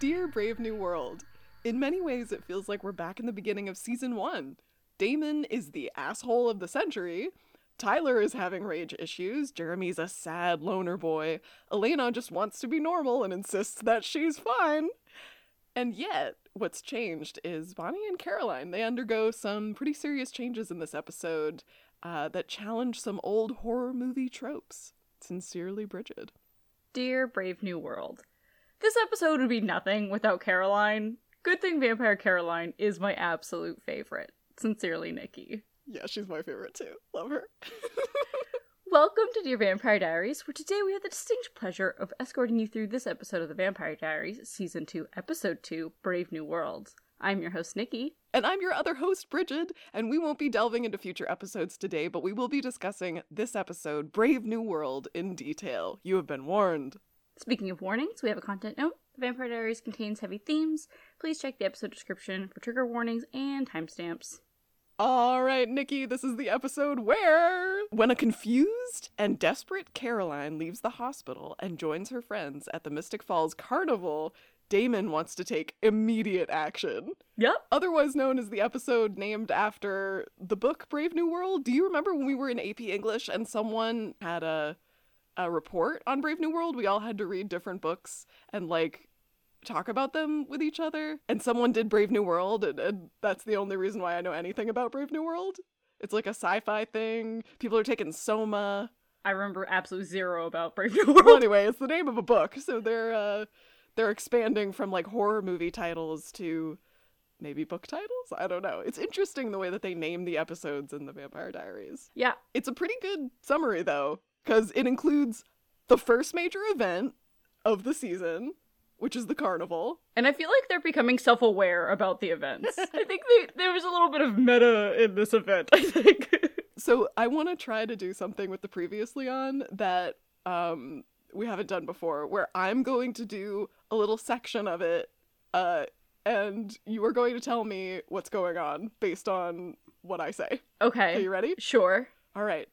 Dear Brave New World, in many ways it feels like we're back in the beginning of season one. Damon is the asshole of the century. Tyler is having rage issues. Jeremy's a sad loner boy. Elena just wants to be normal and insists that she's fine. And yet, what's changed is Bonnie and Caroline. They undergo some pretty serious changes in this episode uh, that challenge some old horror movie tropes. Sincerely, Brigid. Dear Brave New World. This episode would be nothing without Caroline. Good thing Vampire Caroline is my absolute favorite. Sincerely, Nikki. Yeah, she's my favorite too. Love her. Welcome to Dear Vampire Diaries, where today we have the distinct pleasure of escorting you through this episode of the Vampire Diaries, Season 2, Episode 2, Brave New Worlds. I'm your host, Nikki. And I'm your other host, Brigid, and we won't be delving into future episodes today, but we will be discussing this episode, Brave New World, in detail. You have been warned. Speaking of warnings, we have a content note. The Vampire Diaries contains heavy themes. Please check the episode description for trigger warnings and timestamps. All right, Nikki, this is the episode where, when a confused and desperate Caroline leaves the hospital and joins her friends at the Mystic Falls Carnival, Damon wants to take immediate action. Yep. Otherwise known as the episode named after the book Brave New World. Do you remember when we were in AP English and someone had a a report on Brave New World? We all had to read different books and like talk about them with each other. And someone did Brave New World, and, and that's the only reason why I know anything about Brave New World. It's like a sci-fi thing. People are taking Soma. I remember absolute zero about Brave New Well, World. anyway, it's the name of a book, so they're uh, they're expanding from like horror movie titles to maybe book titles. I don't know. It's interesting the way that they name the episodes in the Vampire Diaries. Yeah. It's a pretty good summary though, because it includes the first major event of the season, which is the carnival. And I feel like they're becoming self aware about the events. I think they, there was a little bit of meta in this event, I think. So I want to try to do something with the previously on that um we haven't done before, where I'm going to do a little section of it, uh, and you are going to tell me what's going on based on what I say. okay. Are you ready? Sure. All right.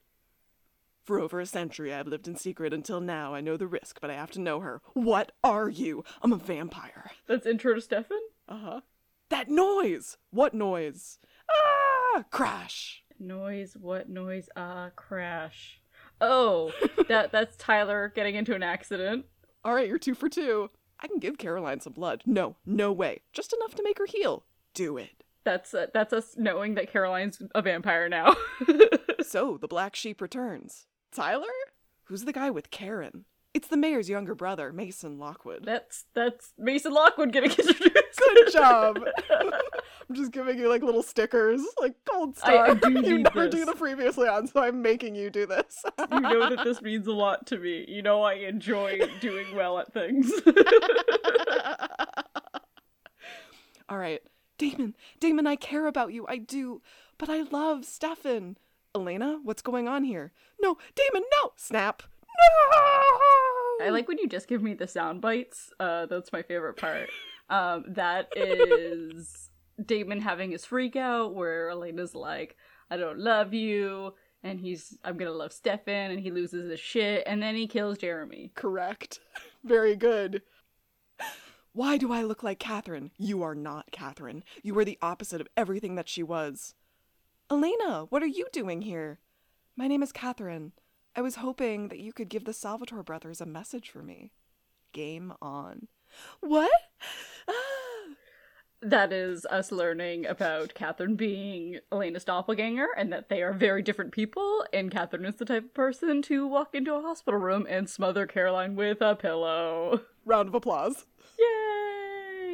For over a century, I've lived in secret until now. I know the risk, but I have to know her. What are you? I'm a vampire. That's intro to Stefan. Uh huh. That noise! What noise? Ah! Crash! Noise, what noise? Ah, crash. Oh, that that's Tyler getting into an accident. All right, you're two for two. I can give Caroline some blood. No, no way. Just enough to make her heal. Do it. That's uh, that's us knowing that Caroline's a vampire now. So the black sheep returns. Tyler? Who's the guy with Karen? It's the mayor's younger brother, Mason Lockwood. that's that's Mason Lockwood getting introduced. Good job. I'm just giving you like little stickers, like gold I- I star. do you never do the previously on, so I'm making you do this. you know that this means a lot to me. You know I enjoy doing well at things. All right. Damon, Damon, I care about you. I do. But I love Stefan. Elena, what's going on here? No, Damon, no! Snap. No! I like when you just give me the sound bites. Uh, that's my favorite part. Um, that is Damon having his freak out where Elena's like, I don't love you. And he's, I'm gonna love Stefan. And he loses his shit. And then he kills Jeremy. Correct. Very good. Why do I look like Catherine? You are not Catherine. You are the opposite of everything that she was. Elena, what are you doing here? My name is Catherine. I was hoping that you could give the Salvatore brothers a message for me. Game on. What? Ah. That is us learning about Catherine being Elena's doppelganger and that they are very different people. And Catherine is the type of person to walk into a hospital room and smother Caroline with a pillow. Round of applause.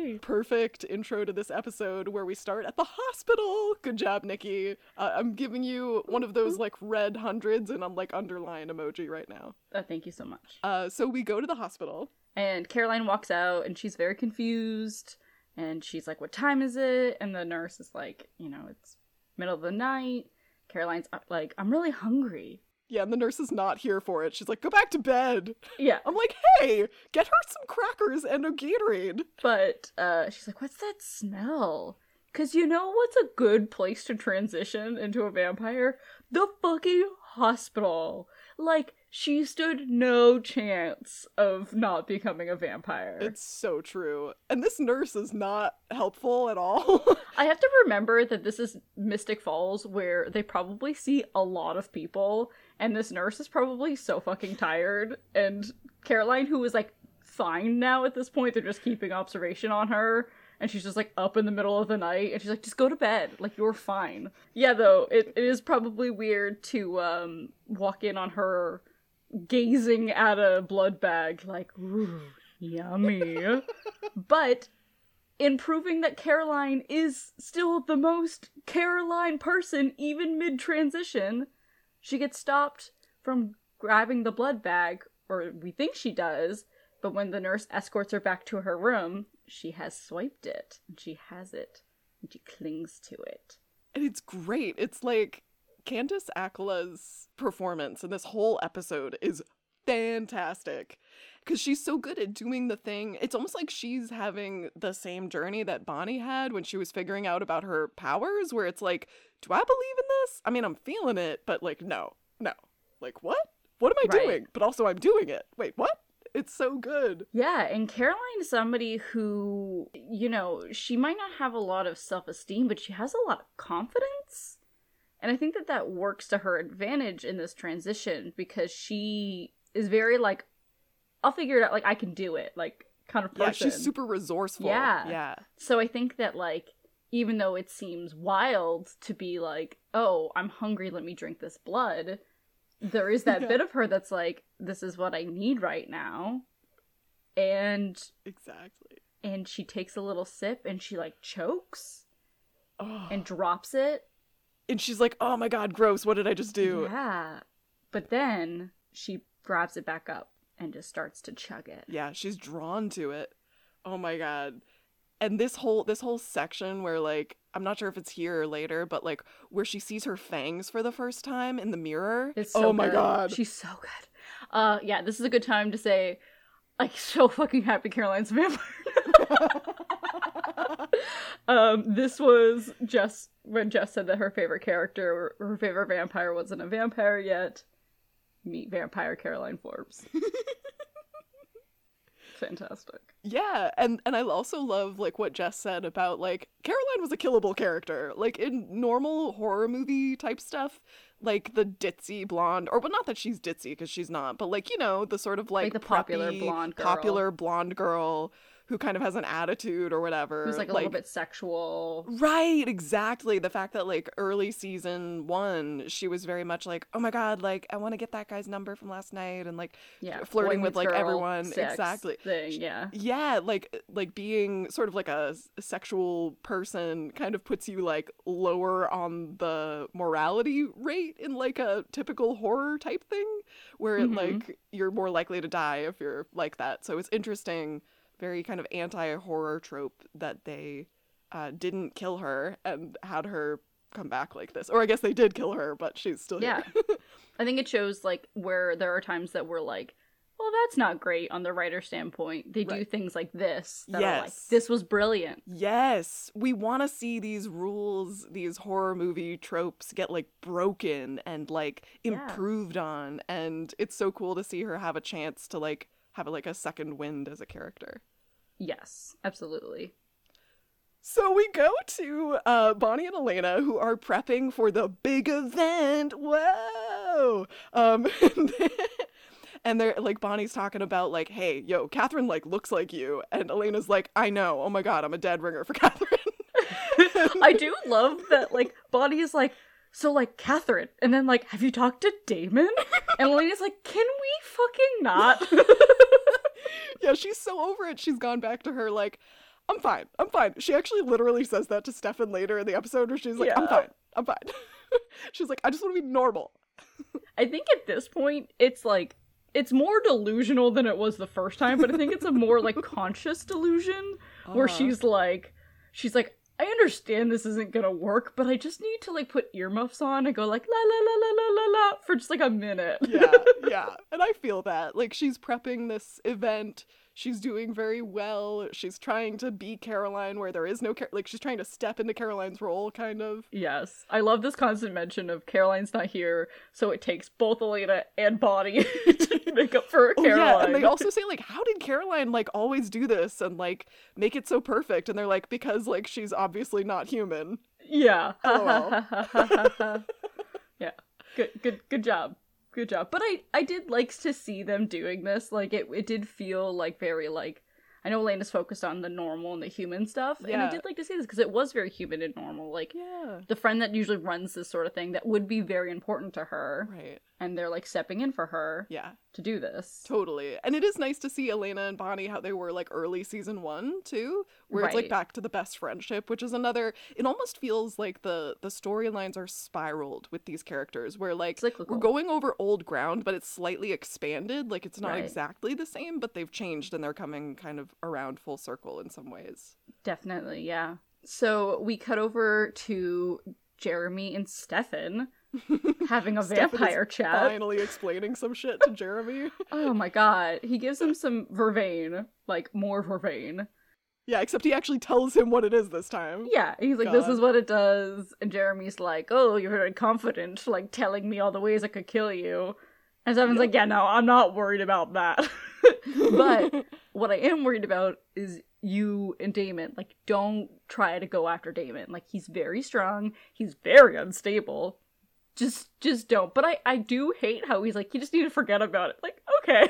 Yay! Perfect intro to this episode where we start at the hospital. Good job, Nikki. Uh, I'm giving you one of those like red hundreds and I'm like underline emoji right now. Uh, thank you so much. Uh, so we go to the hospital. And Caroline walks out and she's very confused. And she's like, What time is it? And the nurse is like, You know, it's middle of the night. Caroline's like, I'm really hungry. Yeah, and the nurse is not here for it. She's like, go back to bed. Yeah. I'm like, hey, get her some crackers and a Gatorade. But uh, she's like, What's that smell? Because you know what's a good place to transition into a vampire? The fucking hospital. like she stood no chance of not becoming a vampire. It's so true. And this nurse is not helpful at all. I have to remember that this is Mystic Falls where they probably see a lot of people and this nurse is probably so fucking tired and Caroline who is like fine now at this point they're just keeping observation on her and she's just like up in the middle of the night and she's like just go to bed like you're fine yeah though it, it is probably weird to um walk in on her gazing at a blood bag like ooh yummy but in proving that caroline is still the most caroline person even mid transition she gets stopped from grabbing the blood bag or we think she does but when the nurse escorts her back to her room she has swiped it and she has it and she clings to it. And it's great. It's like Candice Accola's performance in this whole episode is fantastic because she's so good at doing the thing. It's almost like she's having the same journey that Bonnie had when she was figuring out about her powers, where it's like, do I believe in this? I mean, I'm feeling it, but like, no, no. Like, what? What am I Right. doing? But also, I'm doing it. Wait, what? It's so good. Yeah, and Caroline is somebody who, you know, she might not have a lot of self esteem, but she has a lot of confidence. And I think that that works to her advantage in this transition because she is very like, I'll figure it out. Like, I can do it. Like, kind of person. Yeah, she's super resourceful. Yeah. Yeah. So I think that like even though it seems wild to be like, "Oh, I'm hungry, let me drink this blood." There is that Yeah. bit of her that's like, "This is what I need right now." And Exactly. and she takes a little sip and she like chokes Oh. and drops it. And she's like, "Oh my god, gross! What did I just do?" Yeah. But then she grabs it back up and just starts to chug it. Yeah, she's drawn to it. Oh my god. And this whole this whole section where like I'm not sure if it's here or later, but like where she sees her fangs for the first time in the mirror. It's so oh my good. god. She's so good. Uh yeah, this is a good time to say I'm so fucking happy Caroline's a vampire. um, this was just when Jess said that her favorite character, her favorite vampire wasn't a vampire yet. Meet vampire Caroline Forbes. Fantastic. yeah, and and I also love like what Jess said about like Caroline was a killable character. Like in normal horror movie type stuff, like the ditzy blonde or well not that she's ditzy because she's not, but like you know, the sort of like, Like the popular preppy, blonde girl. popular blonde girl who kind of has an attitude or whatever. Who's like a little bit sexual. Right, exactly. The fact that like early season one, she was very much like, "Oh my god, like I want to get that guy's number from last night," and like Yeah. flirting with, like, everyone. Exactly. Thing, yeah. yeah, like like being sort of like a sexual person kind of puts you like lower on the morality rate in like a typical horror type thing, where it Mhm. like you're more likely to die if you're like that. So it's interesting, very kind of anti-horror trope that they uh, didn't kill her and had her come back like this. Or I guess they did kill her, but she's still here. Yeah. I think it shows like where there are times that we're like, well, that's not great on the writer standpoint. They do things like this that are like, this was brilliant. Yes, we want to see these rules, these horror movie tropes get like broken and like Yeah. improved on and it's so cool to see her have a chance to like have like a second wind as a character. Yes, absolutely. So we go to uh, Bonnie and Elena, who are prepping for the big event. Whoa! Um, and they're like, Bonnie's talking about like, hey, yo, Catherine like looks like you, and Elena's like, I know. Oh my god, I'm a dead ringer for Catherine. I do love that like Bonnie is like, so like Catherine, and then like, have you talked to Damon? And Elena's like, can we fucking not? yeah, she's so over it. She's gone back to her like, I'm fine. I'm fine. She actually literally says that to Stefan later in the episode where she's like, I'm fine. I'm fine. she's like, I just want to be normal. I think at this point it's like it's more delusional than it was the first time, but I think it's a more like conscious delusion where Uh-huh. she's like she's like I understand this isn't gonna work, but I just need to like put earmuffs on and go like la la la la la la la for just like a minute. yeah, yeah. And I feel that. Like she's prepping this event she's doing very well. She's trying to be Caroline where there is no Car- like she's trying to step into Caroline's role kind of. Yes. I love this constant mention of Caroline's not here, so it takes both Elena and Bonnie to make up for Oh Caroline. yeah, and they also say like how did Caroline like always do this and like make it so perfect and they're like because like she's obviously not human. Yeah. Oh, LOL. yeah. Good good good job. Good job. But I I did like to see them doing this. Like it it did feel like very like I know Elena's focused on the normal and the human stuff, and I did like to see this because it was very human and normal. Like Yeah. the friend that usually runs this sort of thing that would be very important to her, Right. And they're like stepping in for her Yeah. to do this. Totally. And it is nice to see Elena and Bonnie how they were like early season one too, where it's like back to the best friendship, which is another it almost feels like the the storylines are spiraled with these characters where like we're going over old ground, but it's slightly expanded. Like it's not Right. exactly the same, but they've changed and they're coming kind of around full circle in some ways. Definitely, yeah. So we cut over to Jeremy and Stefan having a vampire chat. Finally explaining some shit to Jeremy. Oh my god. He gives him some vervain, like more vervain. yeah, except he actually tells him what it is this time. Yeah, he's like, this is what it does. And Jeremy's like, oh, you're very confident, like telling me all the ways I could kill you. And Stefan's like, yeah, no, I'm not worried about that. but what I am worried about is you and Damon. Like, don't try to go after Damon. Like, he's very strong. He's very unstable. Just, just don't. But I, I do hate how he's like, you just need to forget about it. Like, okay,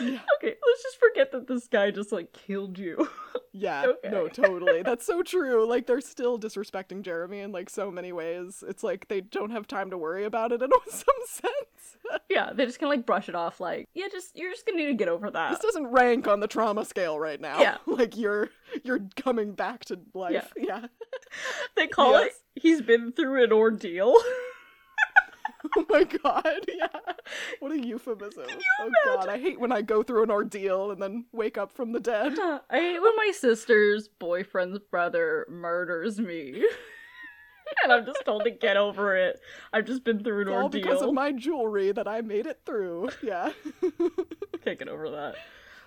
Yeah. okay, let's just forget that this guy just like killed you. Yeah, Okay. no, totally. That's so true. Like they're still disrespecting Jeremy in like so many ways. It's like they don't have time to worry about it in some sense. yeah, they just kind of like brush it off. Like, yeah, just you're just gonna need to get over that. this doesn't rank on the trauma scale right now. Yeah. like you're you're coming back to life. Yeah. They call Yes. it. He's been through an ordeal. oh my god. Yeah. What a euphemism. oh god, I hate when I go through an ordeal and then wake up from the dead. I hate when my sister's boyfriend's brother murders me. and I'm just told to get over it. I've just been through an It's all ordeal. because of my jewelry that I made it through. Yeah. Can't get over that.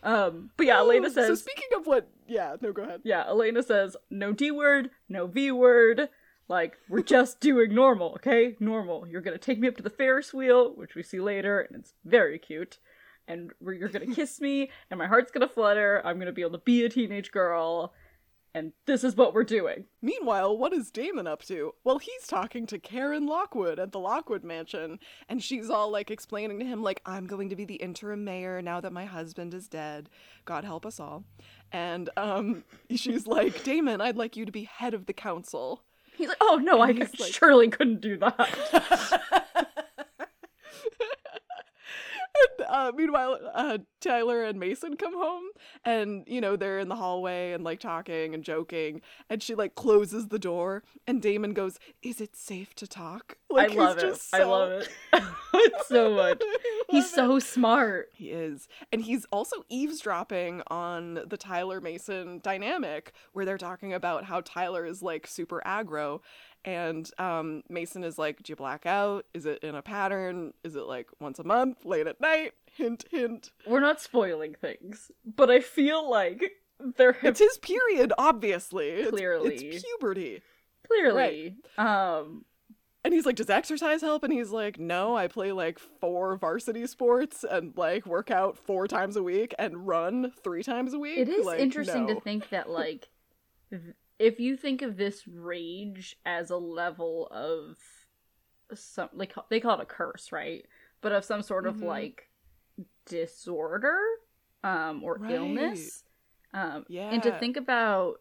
Um, but yeah, Elena Oh, So says, speaking of what yeah, no go ahead. yeah, Elena says, no D word, no V word. Like, we're just doing normal, okay? Normal. You're gonna take me up to the Ferris wheel, which we see later, and it's very cute. And you're gonna kiss me, and my heart's gonna flutter. I'm gonna be able to be a teenage girl. And this is what we're doing. Meanwhile, what is Damon up to? Well, he's talking to Karen Lockwood at the Lockwood mansion, and she's all like explaining to him, like, I'm going to be the interim mayor now that my husband is dead. God help us all. And um she's like, Damon, I'd like you to be head of the council. He's like, oh no, I And he's like- surely couldn't do that. and uh, meanwhile, uh, Tyler and Mason come home, and you know they're in the hallway and like talking and joking, and she like closes the door, and Damon goes, "Is it safe to talk?" Like, I love it. I love it. it's so much. He's love it. so smart. He is. And he's also eavesdropping on the Tyler Mason dynamic where they're talking about how Tyler is like super aggro and um Mason is like, Do you black out? Is it in a pattern? Is it like once a month, late at night? Hint hint. We're not spoiling things, but I feel like there have It's his period, obviously. Clearly. It's, puberty. clearly um And he's like, Does exercise help? And he's like, No, I play like four varsity sports and like work out four times a week and run three times a week. it is Like, interesting no. to think that like if you think of this rage as a level of some like they call it a curse right but of some sort of Mhm. like disorder um or Right. illness um and to think about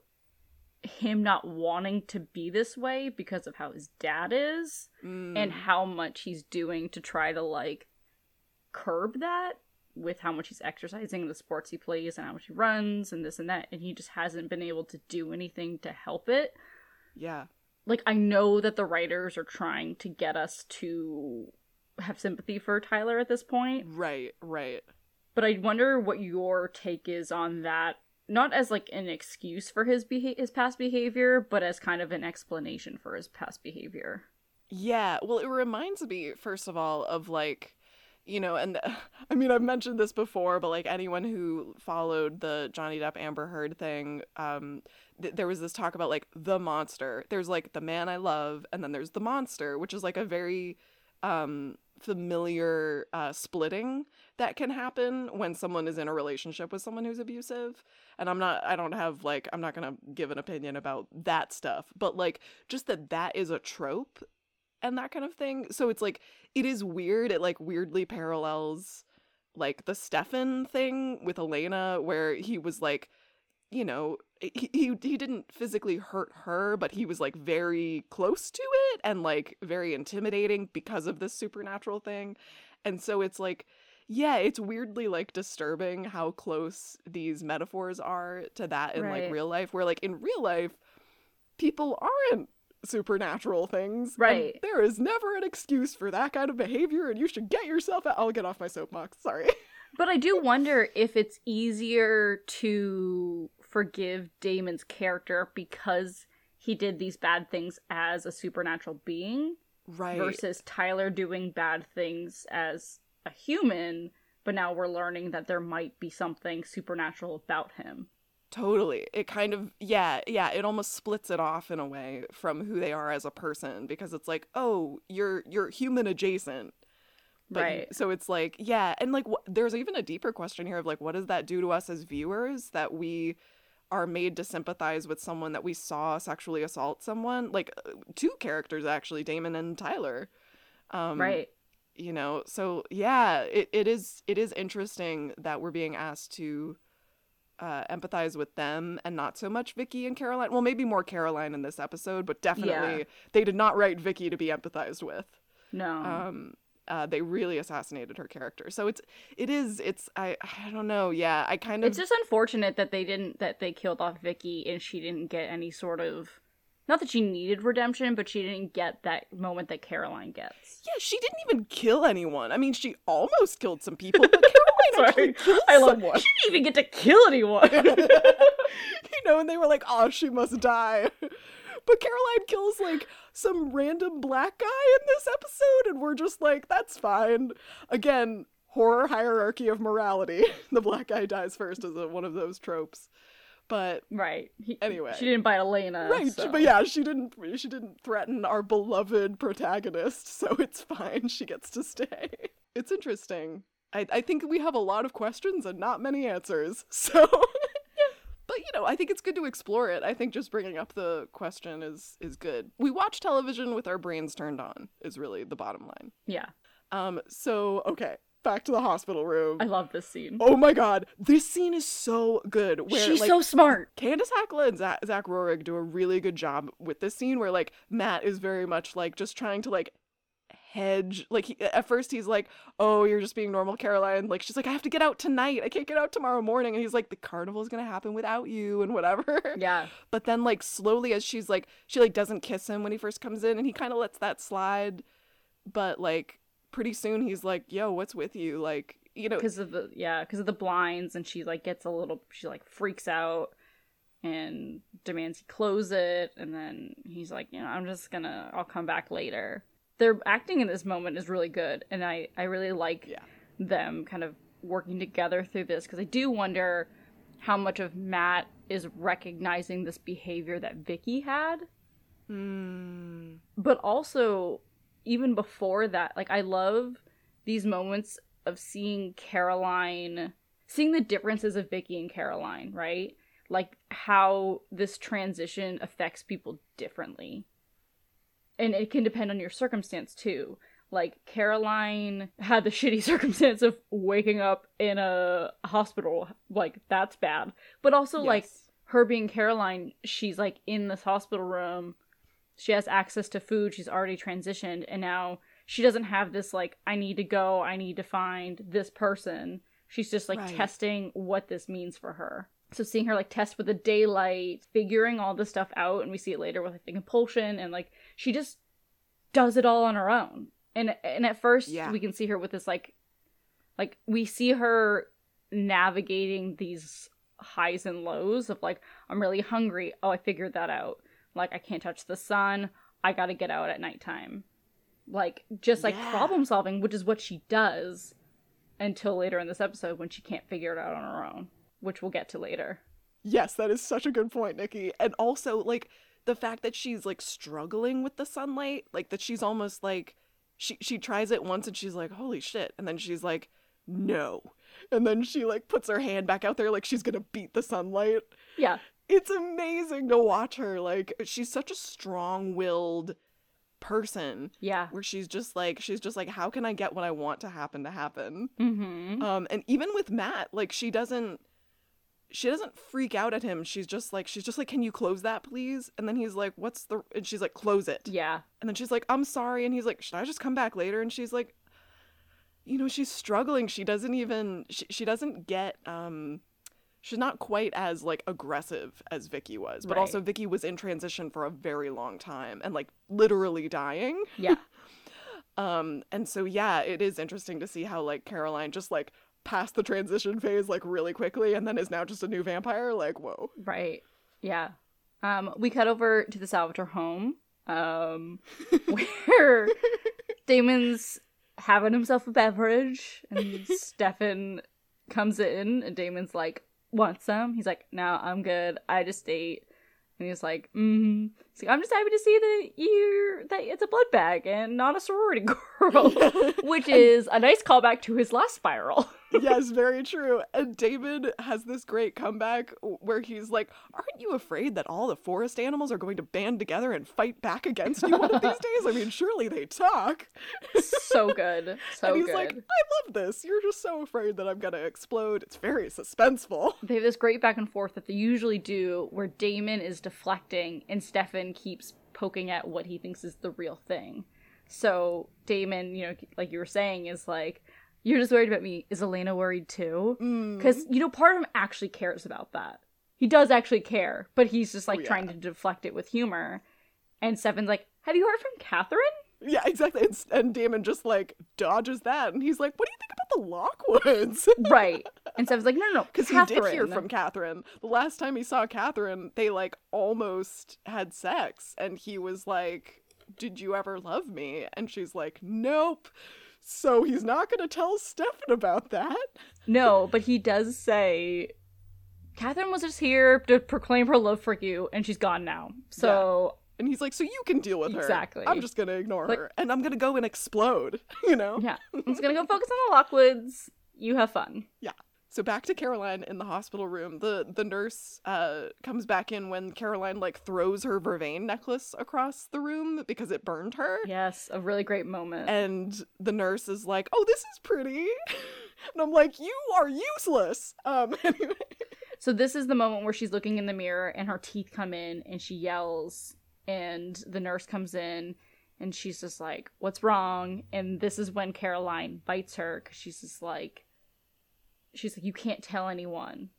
him not wanting to be this way because of how his dad is and Mm. how much he's doing to try to like curb that with how much he's exercising the sports he plays and how much he runs and this and that and he just hasn't been able to do anything to help it Yeah. like i know that the writers are trying to get us to have sympathy for tyler at this point Right, right. but i wonder what your take is on that not as like an excuse for his beha- his past behavior but as kind of an explanation for his past behavior Yeah, well, it reminds me, first of all, of like, you know, and I mean, I've mentioned this before, but like anyone who followed the Johnny Depp Amber Heard thing, um, th- there was this talk about like the monster. There's like the man I love, and then there's the monster, which is like a very um, familiar uh, splitting that can happen when someone is in a relationship with someone who's abusive. And I'm not, I don't have like, I'm not gonna give an opinion about that stuff, but like just that that is a trope and that kind of thing. So it's like it is weird. It like weirdly parallels like the Stefan thing with Elena, where he was like, you know, he, he he didn't physically hurt her, but he was like very close to it and like very intimidating because of this supernatural thing. And so it's like yeah, it's weirdly like disturbing how close these metaphors are to that in Right. like real life where like in real life people aren't supernatural things. and Right. there is never an excuse for that kind of behavior and you should get yourself out. I'll get off my soapbox. Sorry. But I do wonder if it's easier to forgive Damon's character because he did these bad things as a supernatural being right. versus Tyler doing bad things as a human, but now we're learning that there might be something supernatural about him. Totally. It kind of yeah, yeah, it almost splits it off in a way from who they are as a person because it's like, "Oh, you're you're human adjacent." But Right. so it's like, yeah, and like wh- there's even a deeper question here of like what does that do to us as viewers that we are made to sympathize with someone that we saw sexually assault someone? Like uh, two characters actually, Damon and Tyler. Um right. you know so yeah it, it is it is interesting that we're being asked to uh, empathize with them and not so much Vicky and Caroline. Well, maybe more Caroline in this episode, but definitely Yeah. they did not write Vicky to be empathized with. No. Um, uh, they really assassinated her character. So it's it is it's I I don't know. Yeah, I kind of it's just unfortunate that they didn't that they killed off Vicky and she didn't get any sort of not that she needed redemption, but she didn't get that moment that Caroline gets. yeah. She didn't even kill anyone. I mean, she almost killed some people, but Caroline actually killed I love someone. she didn't even get to kill anyone. you know, and they were like, "Oh, she must die." But Caroline kills like some random black guy in this episode, and we're just like, "That's fine." Again, horror hierarchy of morality. the black guy dies first is a, one of those tropes. But right. He- Anyway. she didn't bite Elena. right, so- but yeah, she didn't. She didn't threaten our beloved protagonist, so it's fine. She gets to stay. It's interesting. I, I think we have a lot of questions and not many answers. So, but you know, I think it's good to explore it. I think just bringing up the question is is good. We watch television with our brains turned on. Is really the bottom line. Yeah, Um. So okay, back to the hospital room. I love this scene. oh my god, this scene is so good. Where She's like, so smart. Candice Accola and Zach, Zach Roerig do a really good job with this scene where like Matt is very much like just trying to like hedge like he, at first he's like oh you're just being normal caroline. Like she's like i have to get out tonight. I can't get out tomorrow morning. And he's like the carnival is gonna happen without you and whatever. Yeah, but then like slowly as she's like she like doesn't kiss him when he first comes in and he kind of lets that slide. But like pretty soon he's like yo what's with you? Like you know because of the yeah because of the blinds, and she like gets a little she like freaks out and demands he close it, and then he's like, you know, I'm just gonna I'll come back later. Their acting in this moment is really good, and I I really like yeah them kind of working together through this because I do wonder how much of Matt is recognizing this behavior that Vicky had, mm, but also even before that, like I love these moments of seeing Caroline, seeing the differences of Vicky and Caroline, right? Like how this transition affects people differently. And it can depend on your circumstance too. Like Caroline had the shitty circumstance of waking up in a hospital, like that's bad. But also like her being Caroline, she's like in this hospital room. She has access to food. She's already transitioned. And now she doesn't have this, like, I need to go. I need to find this person. She's just like Right. testing what this means for her. So seeing her like test with the daylight, figuring all this stuff out, and we see it later with like the compulsion, and like she just does it all on her own. And and at first Yeah. we can see her with this like like we see her navigating these highs and lows of like I'm really hungry. Oh, I figured that out. Like I can't touch the sun. I got to get out at nighttime. Like just like Yeah. problem solving, which is what she does. until later in this episode when she can't figure it out on her own, which we'll get to later. Yes, that is such a good point, Nikki. And also, like, the fact that she's like struggling with the sunlight, like that she's almost like she she tries it once and she's like, "Holy shit." And then she's like, "No." And then she like puts her hand back out there like she's going to beat the sunlight. Yeah. It's amazing to watch her. Like she's such a strong-willed person Yeah. where she's just like she's just like how can I get what I want to happen to happen? Mm-hmm. Um, and even with Matt, like she doesn't she doesn't freak out at him. She's just like she's just like, Can you close that please? And then he's like, What's the and she's like, Close it. Yeah. And then she's like, I'm sorry. And he's like, Should I just come back later? And she's like, you know, she's struggling. She doesn't even she, she doesn't get um she's not quite as like aggressive as Vicky was. But Right. also Vicky was in transition for a very long time and like literally dying. Yeah. Um, and so yeah, it is interesting to see how like Caroline just like passed the transition phase like really quickly and then is now just a new vampire. Like, whoa. Right. Yeah. Um, we cut over to the Salvatore home, um, where Damon's having himself a beverage, and Stefan comes in, and Damon's like, "Want some?" He's like, "No, I'm good. I just ate." And he's like, mm-hmm. Like, I'm just happy to see that you're that it's a blood bag and not a sorority girl, which is a nice callback to his last spiral. yes, very true. And Damon has this great comeback where he's like, Aren't you afraid that all the forest animals are going to band together and fight back against you one of these days? I mean, surely they talk. so good, so and he's good. like, I love this. You're just so afraid that I'm going to explode. It's very suspenseful. they have this great back and forth that they usually do where Damon is deflecting and Stefan keeps poking at what he thinks is the real thing. So Damon, you know, like you were saying, is like, You're just worried about me. Is Elena worried too? Mm. Because, you know, part of him actually cares about that. He does actually care, but he's just like Oh, yeah. trying to deflect it with humor. And Stefan's like, Have you heard from Catherine? Yeah, exactly. And, and Damon just like dodges that, and he's like, "What do you think about the Lockwoods?" right. And Stefan's like, No, no, no. Because he did hear from Catherine. The last time he saw Catherine, they like almost had sex, and he was like, "Did you ever love me?" And she's like, "Nope." So he's not gonna tell Stefan about that. No, but he does say Catherine was just here to proclaim her love for you, and she's gone now. So And he's like, "So you can deal with her." Exactly. I'm just gonna ignore Like- her, and I'm gonna go and explode. You know. yeah, I'm just gonna go focus on the Lockwoods. You have fun. Yeah. So back to Caroline in the hospital room. The the nurse uh comes back in when Caroline like throws her vervain necklace across the room because it burned her. Yes, a really great moment. And the nurse is like, "Oh, this is pretty." and I'm like, "You are useless." Um anyway. so this is the moment where she's looking in the mirror and her teeth come in, and she yells, and the nurse comes in. And she's just like, "What's wrong?" And this is when Caroline bites her because she's just like, "She's like, you can't tell anyone."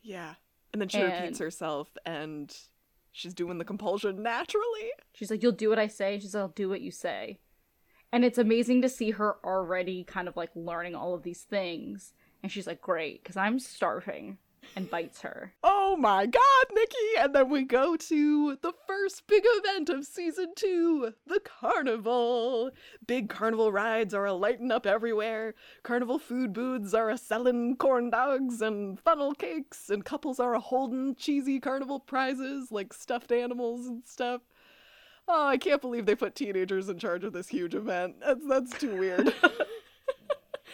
Yeah. And then she repeats herself and she's doing the compulsion naturally. She's like, You'll do what I say. She's like, I'll do what you say. And it's amazing to see her already kind of like learning all of these things. And she's like, Great, because I'm starving. And bites her. Oh my god, Nikki! And then we go to the first big event of season two the carnival. Big carnival rides are a lighting up everywhere. Carnival food booths are a selling corn dogs and funnel cakes, and couples are a holding cheesy carnival prizes like stuffed animals and stuff. Oh, I can't believe they put teenagers in charge of this huge event. That's that's too weird.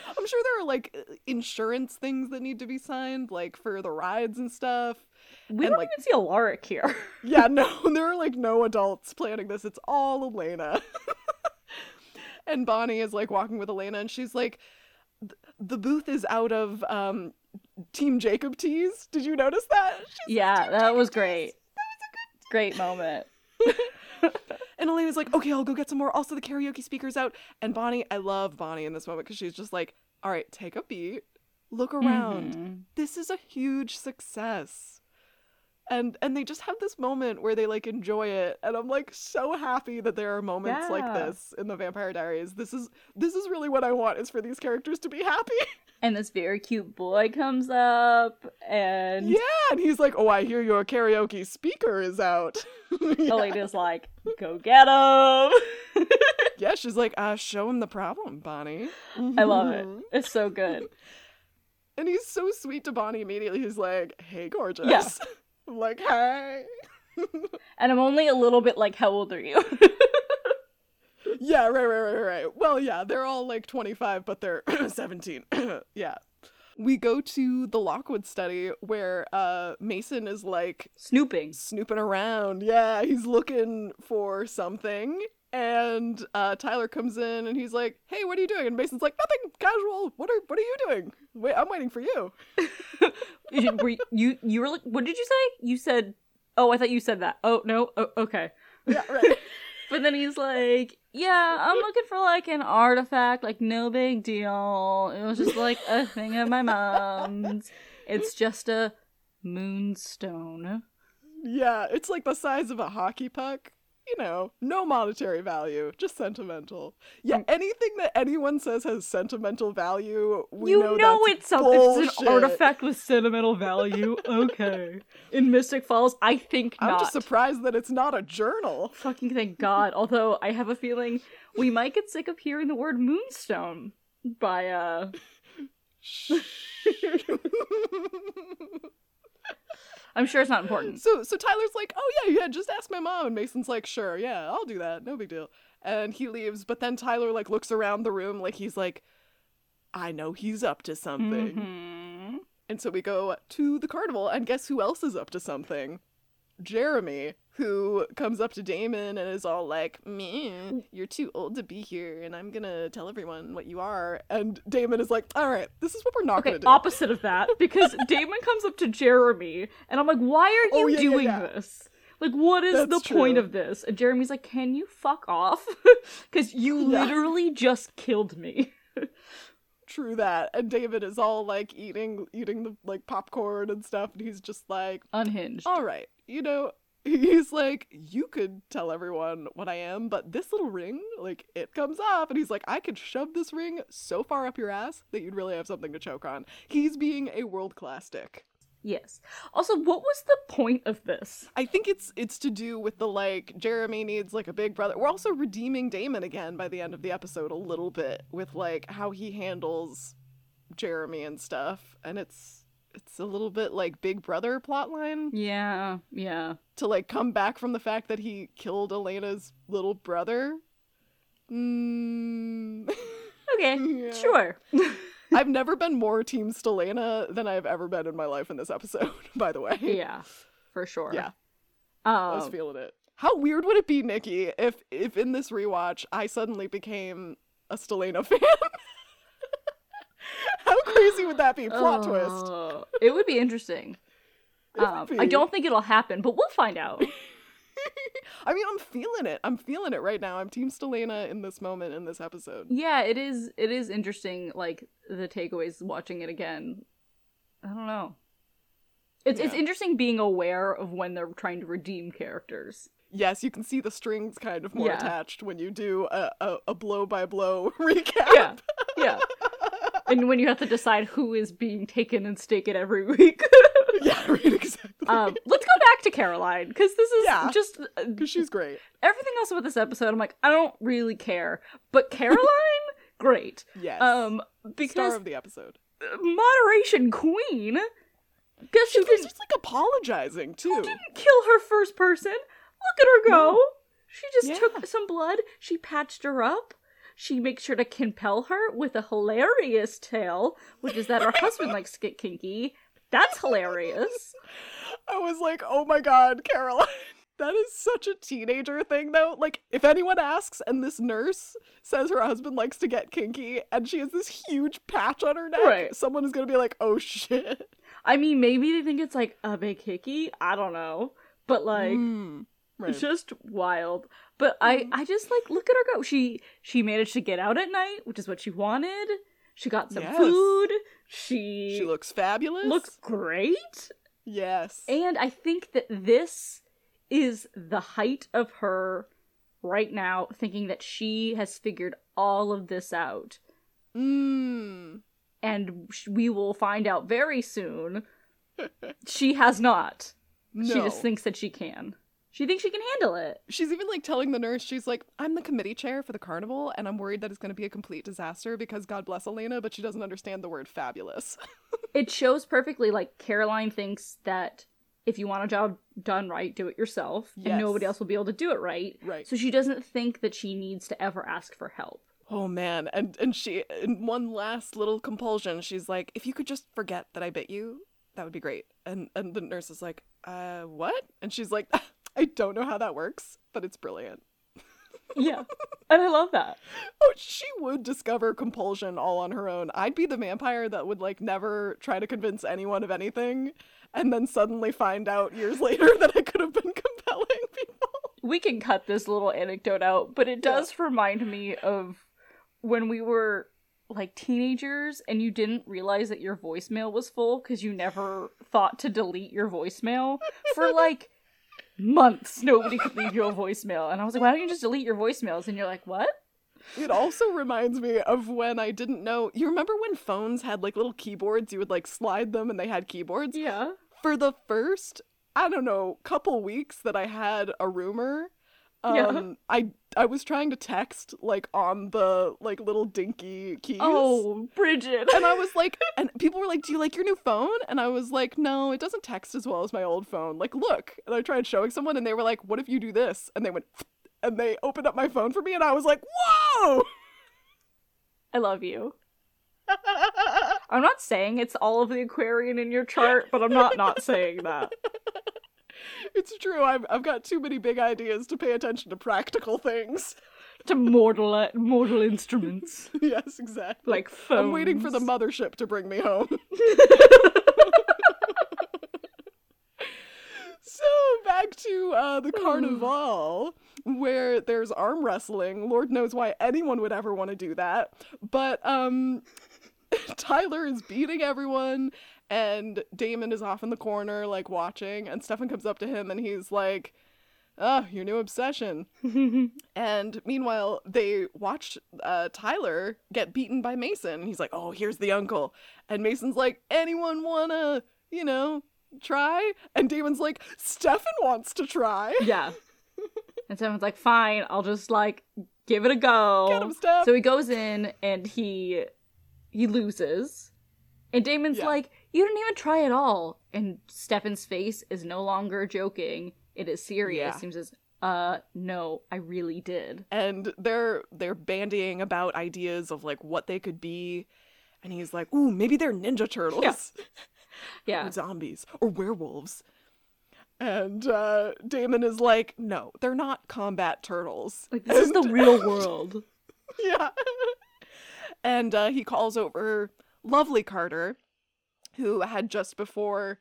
I'm sure there are like insurance things that need to be signed, like for the rides and stuff. We And, don't like- even see Alaric here. Yeah, no, there are like no adults planning this. It's all Elena. and Bonnie is like walking with Elena, and she's like, "The booth is out of um, Team Jacob tees." Did you notice that?" She's yeah, "Team that Jacob was teas." great. That was a good great moment. And Elena's like, "Okay, I'll go get some more." Also, the karaoke speakers out, and Bonnie, I love Bonnie in this moment because she's just like, "All right, take a beat, look around. Mhm. this is a huge success. And and they just have this moment where they like enjoy it. And i'm like so happy that there are moments like this in the vampire diaries. This is this is really what i want is for these characters to be happy And this very cute boy comes up, and yeah and he's like oh i hear your karaoke speaker is out Yeah. Elena's like, Go get him. yeah, she's like, uh, show him the problem, Bonnie. I love it. It's so good. And he's so sweet to Bonnie immediately. He's like, hey, gorgeous. Yeah. I'm like, hey. And I'm only a little bit like, how old are you? Yeah, right, right, right, right. Well, yeah, they're all like 25, but they're 17. yeah. We go to the Lockwood study where uh Mason is like Snooping. snooping around. Yeah, he's looking for something. And uh, Tyler comes in and he's like, "Hey, what are you doing?" And Mason's like, "Nothing, casual. What are What are you doing? Wait, I'm waiting for you." you, were- you you were like, what did you say? You said, oh, I thought you said that. Oh no, oh, okay. Yeah, right. But then he's like, yeah, I'm looking for like an artifact, like no big deal. It was just like a thing of my mom's. It's just a moonstone. yeah, it's like the size of a hockey puck. You know, no monetary value, just sentimental. Yeah, anything that anyone says has sentimental value, we you know, know, that's it's something. It's an artifact with sentimental value. Okay. In Mystic Falls, I think not. I'm just surprised that it's not a journal. Fucking thank God. Although I have a feeling we might get sick of hearing the word moonstone by uh I'm sure it's not important. so so Tyler's like, "Oh yeah, yeah, just ask my mom." And Mason's like, "Sure, yeah, I'll do that. No big deal." And he leaves, but then Tyler like looks around the room like he's like, "I know he's up to something." Mhm. And so we go to the carnival, and guess who else is up to something? Jeremy, who comes up to Damon and is all like, "Me, you're too old to be here, and I'm gonna tell everyone what you are." And Damon is like, "All right, this is what we're not Okay, gonna do." opposite of that, because Damon comes up to Jeremy, and I'm like, "Why are you Oh, yeah, yeah, doing yeah. this? Like, what is That's the point of this?" And Jeremy's like, "Can you fuck off? Because you Yeah. literally just killed me." True that. And Damon is all like eating eating the like popcorn and stuff, and he's just like, Unhinged. "All right, you know." He's like, you could tell everyone what I am, but this little ring, like, it comes off. And he's like, I could shove this ring so far up your ass that you'd really have something to choke on. He's being a world class dick. Yes. Also, what was the point of this? I think it's it's to do with the like Jeremy needs like a big brother. We're also redeeming Damon again by the end of the episode a little bit with like how he handles Jeremy and stuff, and it's it's a little bit like Big Brother plotline Yeah, yeah. to like come back from the fact that he killed Elena's little brother. Mm. Okay, Yeah. sure. I've never been more Team Stelena than I've ever been in my life in this episode. By the way, yeah, for sure. Yeah. I was Um, feeling it. How weird would it be, Nikki, if if in this rewatch I suddenly became a Stelena fan? How crazy would that be? Plot twist. uh, it would be interesting. Would Um, I don't think it'll happen, but we'll find out. I mean, I'm feeling it. I'm feeling it right now. I'm Team Stelena in this moment in this episode. yeah, it is. It is interesting. Like the takeaways watching it again. I don't know. It's it's interesting being aware of when they're trying to redeem characters. Yes, you can see the strings kind of more Yeah. attached when you do a, a, a blow by blow recap. Yeah, yeah. And when you have to decide who is being taken and staken every week. yeah, right, exactly. um, let's go back to Caroline because this is Yeah. just uh, Because she's great. everything else about this episode. I'm like, I don't really care, but Caroline, great. Yes. Um, Star because of the episode. moderation queen. Guess She was just like apologizing too. She didn't kill her first person? Look at her go. No. She just Yeah. took some blood. She patched her up. She makes sure to compel her with a hilarious tale, which is that her husband likes to get kinky. That's hilarious. I was like, oh my god, Caroline. That is such a teenager thing, though. Like, if anyone asks and this nurse says her husband likes to get kinky and she has this huge patch on her neck, Right. someone is going to be like, oh shit. I mean, maybe they think it's like a big hickey. I don't know, but like. Mm, right. It's just wild. But I mm-hmm. I just like look at her go. She she managed to get out at night, which is what she wanted. She got some Yes. food. She, She looks fabulous. looks great. Yes. And I think that this is the height of her right now thinking that she has figured all of this out. Mmm. And we will find out very soon she has not. No. She just thinks that she can. She thinks she can handle it. She's even like telling the nurse, she's like, I'm the committee chair for the carnival, and I'm worried that it's going to be a complete disaster because God bless Elena, but she doesn't understand the word fabulous. it shows perfectly like Caroline thinks that if you want a job done right, do it yourself, Yes. and nobody else will be able to do it right. Right. So she doesn't think that she needs to ever ask for help. Oh man, and and she in one last little compulsion, she's like, "If you could just forget that I bit you, that would be great." And and the nurse is like, "Uh, what?" And she's like, "I don't know how that works, but it's brilliant." Yeah. and I love that. Oh, she would discover compulsion all on her own. I'd be the vampire that would like never try to convince anyone of anything, and then suddenly find out years later that I could have been compelling people. We can cut this little anecdote out, but it does remind me of when we were like teenagers and you didn't realize that your voicemail was full because you never thought to delete your voicemail for like months. Nobody could leave you a voicemail. And I was like, why don't you just delete your voicemails? And you're like, what? It also reminds me of when I didn't know. You remember when phones had like little keyboards? You would like slide them and they had keyboards? Yeah. For the first, I don't know, couple weeks that I had a rumor, um, Yeah. I I was trying to text like on the like little dinky keys. Oh, Brigid. And I was like, and people were like, "Do you like your new phone?" And I was like, "No, it doesn't text as well as my old phone." Like, look. And I tried showing someone, and they were like, "What if you do this?" And they went, and they opened up my phone for me, and I was like, "Whoa!" I love you. I'm not saying it's all of the Aquarian in your chart, but I'm not not saying that. It's true. I've I've got too many big ideas to pay attention to practical things. To mortal mortal instruments yes, exactly. like phones. I'm waiting for the mothership to bring me home. so back to uh, the carnival, where there's arm wrestling. Lord knows why anyone would ever want to do that. But um, Tyler is beating everyone, and Damon is off in the corner, like watching. And Stefan comes up to him, and he's like, Oh, your new obsession." And meanwhile, they watch uh, Tyler get beaten by Mason. He's like, "Oh, here's the uncle," and Mason's like, "Anyone wanna, you know, try?" And Damon's like, "Stefan wants to try." yeah. And Stefan's like, fine, I'll just like give it a go. Get him. So he goes in and he he loses. And Damon's Yeah. like, You didn't even try at all. And Stefan's face is no longer joking. It is serious. Yeah. He says, Uh, no, I really did. and they're they're bandying about ideas of like what they could be. And he's like, "Ooh, maybe they're ninja turtles." Yeah. or zombies or werewolves. And uh, Damon is like, no, they're not combat turtles. Like this is the real world. yeah. and uh, he calls over lovely Carter, who had just before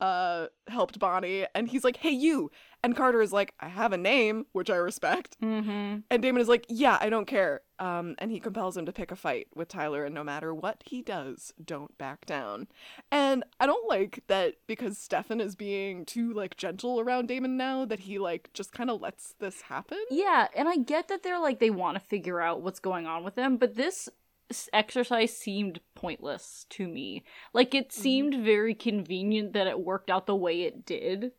uh, helped Bonnie, and he's like, hey, you. And Carter is like, I have a name, which I respect. Mm-hmm. And Damon is like, yeah, I don't care. Um, and he compels him to pick a fight with Tyler, and no matter what he does, don't back down. And I don't like that because Stefan is being too like gentle around Damon now that he like just kind of lets this happen. Yeah, and I get that they're like they want to figure out what's going on with him, but this exercise seemed pointless to me. Like it mm-hmm. seemed very convenient that it worked out the way it did.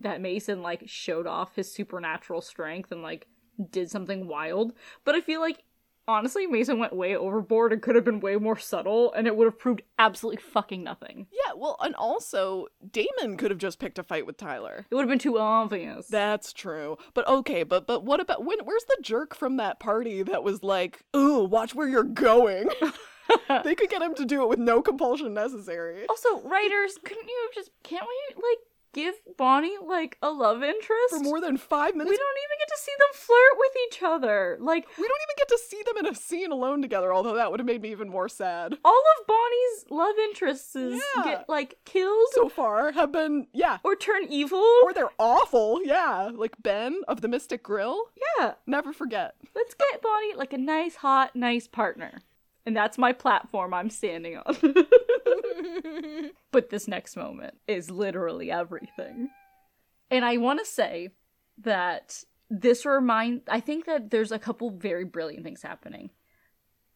That Mason like showed off his supernatural strength and like did something wild. But I feel like honestly Mason went way overboard and could have been way more subtle and it would have proved absolutely fucking nothing. Yeah, well, and also Damon could have just picked a fight with Tyler. It would have been too obvious. That's true. But okay, but but what about when where's the jerk from that party that was like, "Ooh, watch where you're going." they could get him to do it with no compulsion necessary. also, writers, couldn't you just can't we like give Bonnie like a love interest? For more than 5 minutes we don't even get to see them flirt with each other. Like We don't even get to see them in a scene alone together, although that would have made me even more sad. all of Bonnie's love interests Yeah. get like killed So far have been, yeah, or turn evil. or they're awful, yeah. Like Ben of the Mystic Grill, yeah, never forget. let's get Bonnie like a nice, hot, nice partner. And that's my platform I'm standing on. but this next moment is literally everything. And I want to say that this remind I think that there's a couple very brilliant things happening.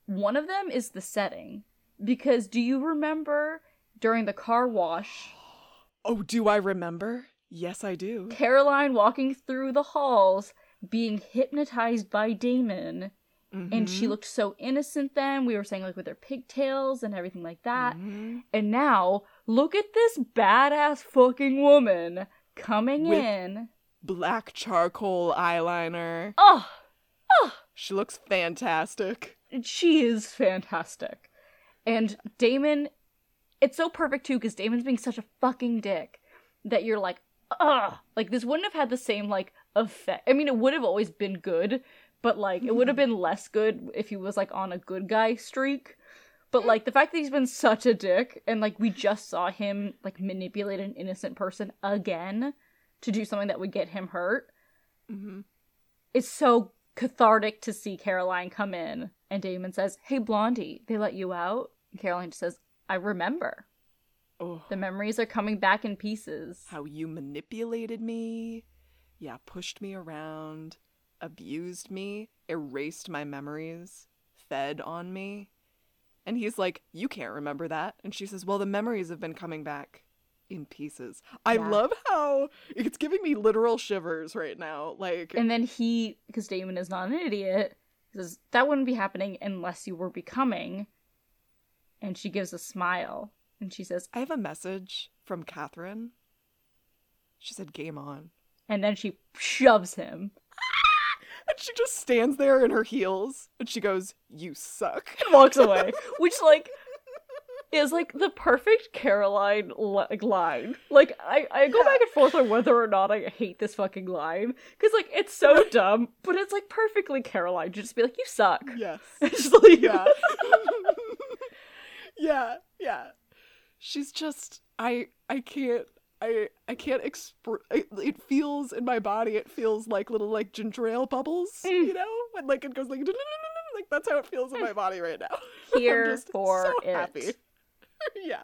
One of them is the setting because do you remember during the car wash oh, do I remember? Yes, I do. Caroline walking through the halls, being hypnotized by Damon. And she Mhm. looked so innocent then. We were saying, like, with her pigtails and everything like that. Mhm. And now, look at this badass fucking woman coming With- in. Black charcoal eyeliner. Oh, She looks fantastic. she is fantastic. And Damon, it's so perfect too, because Damon's being such a fucking dick that you're like, ugh. Like, this wouldn't have had the same, like, effect. I mean, it would have always been good, but, like, it would have been less good if he was, like, on a good guy streak. But, like, the fact that he's been such a dick, and, like, we just saw him, like, manipulate an innocent person again to do something that would get him hurt, Mm-hmm. it's so cathartic to see Caroline come in and Damon says, Hey Blondie, they let you out? And Caroline just says, I remember. Oh, The memories are coming back in pieces. how you manipulated me. Yeah, pushed me around, abused me, erased my memories, fed on me. And he's like, You can't remember that. And she says, Well, the memories have been coming back in pieces. I Yeah. love how it's giving me literal shivers right now. Like, And then he, because Damon is not an idiot, says, That wouldn't be happening unless you were becoming. And she gives a smile. And she says, I have a message from Katherine. She said, Game on. and then she shoves him And she just stands there in her heels and she goes, You suck. and walks away. Which, like, is like the perfect Caroline li- line. Like, I, I go Yeah. back and forth on whether or not I hate this fucking line. Because, like, it's so dumb, but it's like perfectly Caroline to just be like, You suck. yes. Just leave. Yeah. yeah, yeah. She's just I I can't I I can't express it, it feels in my body it feels like little like ginger ale bubbles, Mm. you know? When like it goes like like that's how it feels in my body right now. Here for so it. happy. yeah.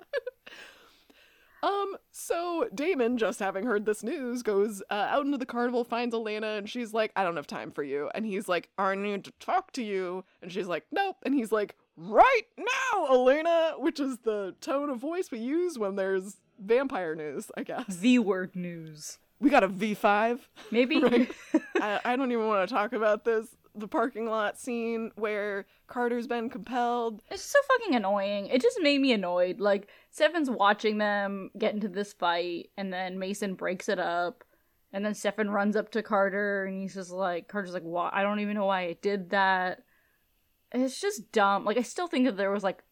Um, so Damon, just having heard this news, goes uh, out into the carnival, finds Elena, and she's like, I don't have time for you. And he's like, I need to talk to you. And she's like, Nope. And he's like, Right now, Elena, which is the tone of voice we use when there's vampire news, I guess. V word news. We got a V5. Maybe. Right. I, I don't even want to talk about this. The parking lot scene where Carter's been compelled. It's so fucking annoying. It just made me annoyed. Like, Stefan's watching them get into this fight, and then Mason breaks it up. And then Stefan runs up to Carter, and he's just like, Carter's like, why? I don't even know why I did that. It's just dumb. Like, I still think that there was, like,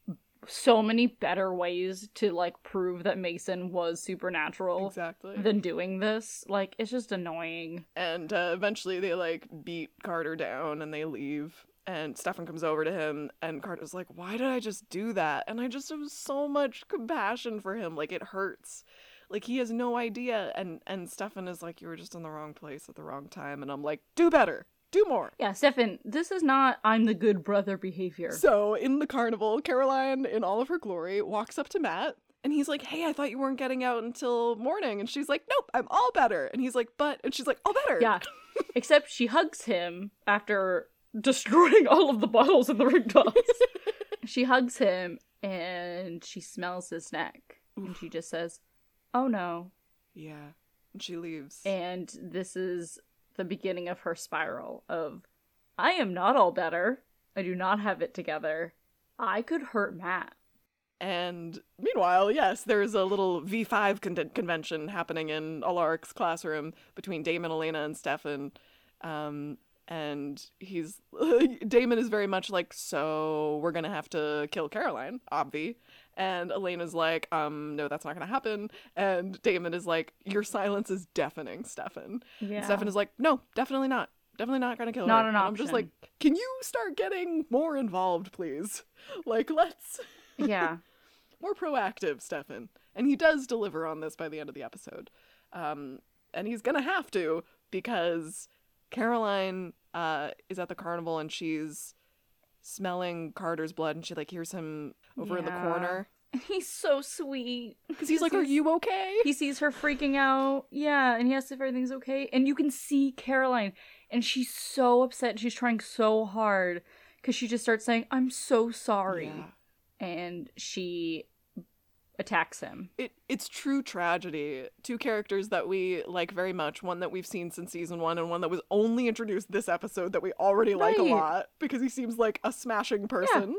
so many better ways to, like, prove that Mason was supernatural Exactly. than doing this. Like, it's just annoying. and uh, eventually they like beat Carter down and they leave. And Stefan comes over to him, and Carter's like, "Why did I just do that?" And I just have so much compassion for him. Like it hurts. Like he has no idea. And and Stefan is like, "You were just in the wrong place at the wrong time." And I'm like, "Do better. Do more." Yeah, Stefan, this is not I'm the good brother behavior. So in the carnival, Caroline, in all of her glory, walks up to Matt. And he's like, "Hey, I thought you weren't getting out until morning." And she's like, "Nope, I'm all better." And he's like, "But," and she's like, "All better." Yeah. Except she hugs him after destroying all of the bottles in the ring toss. she hugs him and she smells his neck. And she just says, Oh no. Yeah. And she leaves. And this is the beginning of her spiral of I am not all better. I do not have it together. I could hurt Matt. And meanwhile, yes, there's a little V5 con- convention happening in Alaric's classroom between Damon, Elena, and Stefan. Um, and he's Damon is very much like, so we're gonna have to kill Caroline, obvi. And Elena's like, um, no, that's not gonna happen. And Damon is like, your silence is deafening, Stefan. Yeah. And Stefan is like, no, definitely not. Definitely not gonna kill Not her. an And I'm just like, can you start getting more involved, please? Like, let's yeah. more proactive, Stefan. And he does deliver on this by the end of the episode. Um, and he's gonna have to because Caroline uh, is at the carnival and she's smelling Carter's blood and she like hears him over in the Yeah. corner He's so sweet. because he's like, "Are you okay?" he sees her freaking out. Yeah, and he asks if everything's okay. And you can see Caroline, and she's so upset. And She's trying so hard because she just starts saying, I'm so sorry. Yeah. And she attacks him. it it's true tragedy. Two characters that we like very much. One that we've seen since season one, and one that was only introduced this episode that we already like a lot because he seems like a smashing person.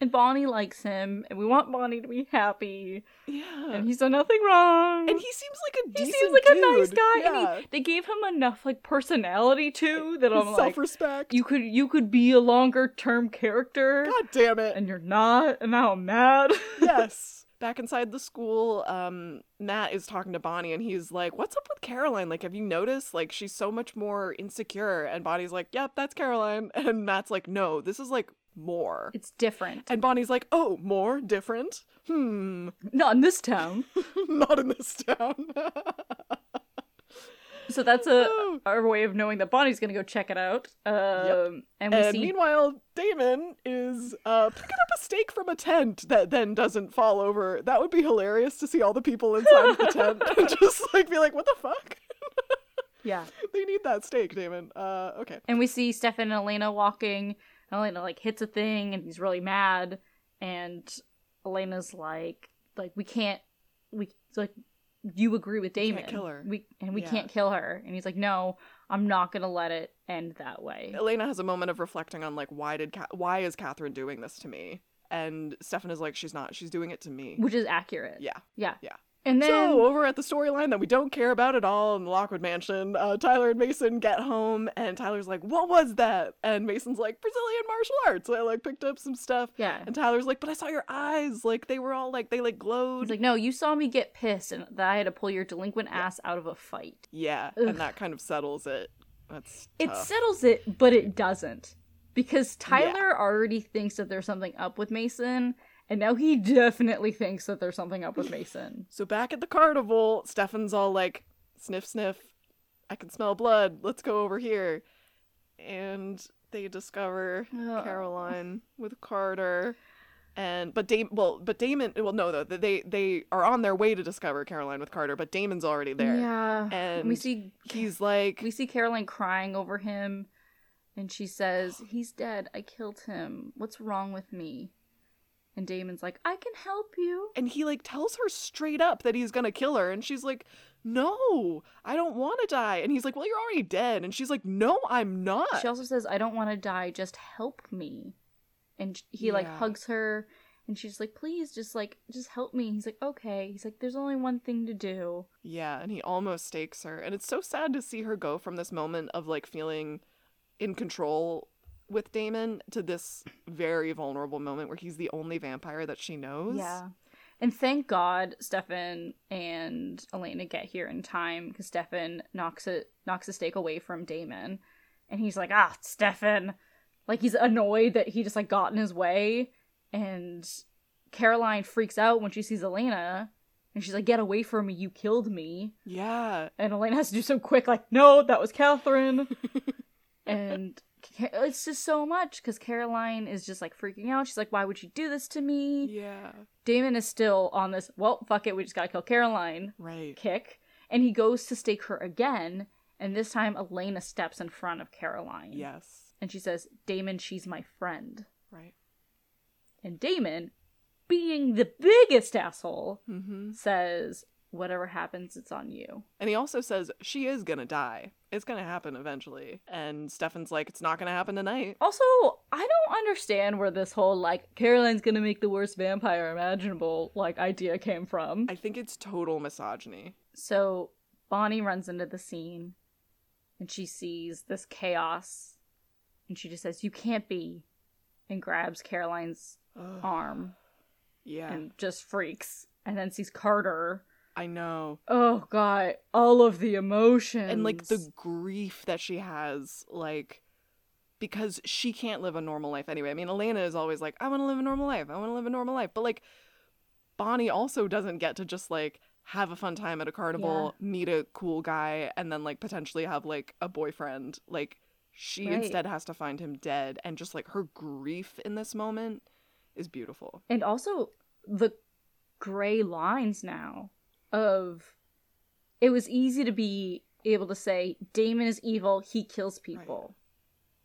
And Bonnie likes him, and we want Bonnie to be happy. Yeah, And he's done nothing wrong. and he seems like a he decent seems like a nice guy. Yeah. And he, they gave him enough like personality too eh, that I'm like, self-respect. you could you could be a longer term character, God damn it. and you're not, and now I'm mad. yes. Back inside the school, um, Matt is talking to Bonnie and he's like, What's up with Caroline? Like, have you noticed? Like, she's so much more insecure. And Bonnie's like, Yep, that's Caroline. And Matt's like, No, this is like more. it's different. And Bonnie's like, Oh, more? Different? Hmm. Not in this town. Not in this town. So that's a our way of knowing that Bonnie's gonna go check it out. Um, and we and see meanwhile, Damon is uh, picking up a steak from a tent that then doesn't fall over. That would be hilarious to see all the people inside of the tent and just like be like, What the fuck? yeah, they need that steak, Damon. Uh, okay. and we see Stefan and Elena walking. And Elena like hits a thing, and he's really mad. And Elena's like, like we can't, we like you agree with can't Damon. kill her. We and we Yeah. can't kill her. And he's like, no, I'm not gonna let it end that way. Elena has a moment of reflecting on like why did Ca- why is Katherine doing this to me? And Stefan is like, she's not. She's doing it to me. Which is accurate. Yeah. Yeah. Yeah. And then So over at the storyline that we don't care about at all in the Lockwood Mansion, uh, Tyler and Mason get home, and Tyler's like, "What was that?" And Mason's like, "Brazilian martial arts." I like picked up some stuff, yeah. and Tyler's like, "But I saw your eyes, like they were all like they like glowed." He's like, no, you saw me get pissed and that I had to pull your delinquent ass out of a fight. yeah, Ugh. and that kind of settles it. That's It settles it, but it doesn't. Because Tyler already thinks that there's something up with Mason, and now he definitely thinks that there's something up with Mason. So back at the carnival, Stefan's all like, sniff, sniff, I can smell blood. Let's go over here. And they discover Ugh. Caroline with Carter. And but Dam well, but Damon well no though they they are on their way to discover Caroline with Carter, but Damon's already there. Yeah. And we see He's like we see Caroline crying over him, and she says, He's dead. I killed him. What's wrong with me? And Damon's like, I can help you. and he like tells her straight up that he's gonna kill her and she's like no i don't want to die and he's like well you're already dead and she's like no i'm not She also says, I don't want to die, just help me. And he like hugs her and she's like, please, just like, just help me. He's like, okay. He's like, there's only one thing to do. Yeah, and he almost stakes her. And it's so sad to see her go from this moment of like feeling in control with Damon to this very vulnerable moment where he's the only vampire that she knows. Yeah. And thank God Stefan and Elena get here in time because Stefan knocks it knocks a stake away from Damon. And he's like, ah, Stefan. Like he's annoyed that he just like got in his way. And Caroline freaks out when she sees Elena. And she's like, get away from me, you killed me. Yeah. And Elena has to do so quick, like, no, that was Katherine. and it's just so much because Caroline is just like freaking out. She's like, why would you do this to me? Yeah. Damon is still on this, well, fuck it, we just gotta kill Caroline Right. kick. And he goes to stake her again. And this time, Elena steps in front of Caroline. Yes. And she says, Damon, she's my friend. Right. And Damon, being the biggest asshole, Mm-hmm. says, whatever happens, it's on you. And he also says she is gonna die. It's gonna happen eventually. And Stefan's like, it's not gonna happen tonight. Also, I don't understand where this whole like Caroline's gonna make the worst vampire imaginable like idea came from. I think it's total misogyny. So Bonnie runs into the scene and she sees this chaos and she just says, You can't be and grabs Caroline's Ugh. arm Yeah. and just freaks and then sees Carter. I know. Oh god, all of the emotions. and like the grief that she has like because she can't live a normal life anyway. I mean elena is always like i want to live a normal life. I want to live a normal life. But like bonnie also doesn't get to just like have a fun time at a carnival meet a cool guy and then like potentially have like a boyfriend. Like she Right. instead has to find him dead and just like her grief in this moment is beautiful. And also the gray lines now of it was easy to be able to say Damon is evil, he kills people.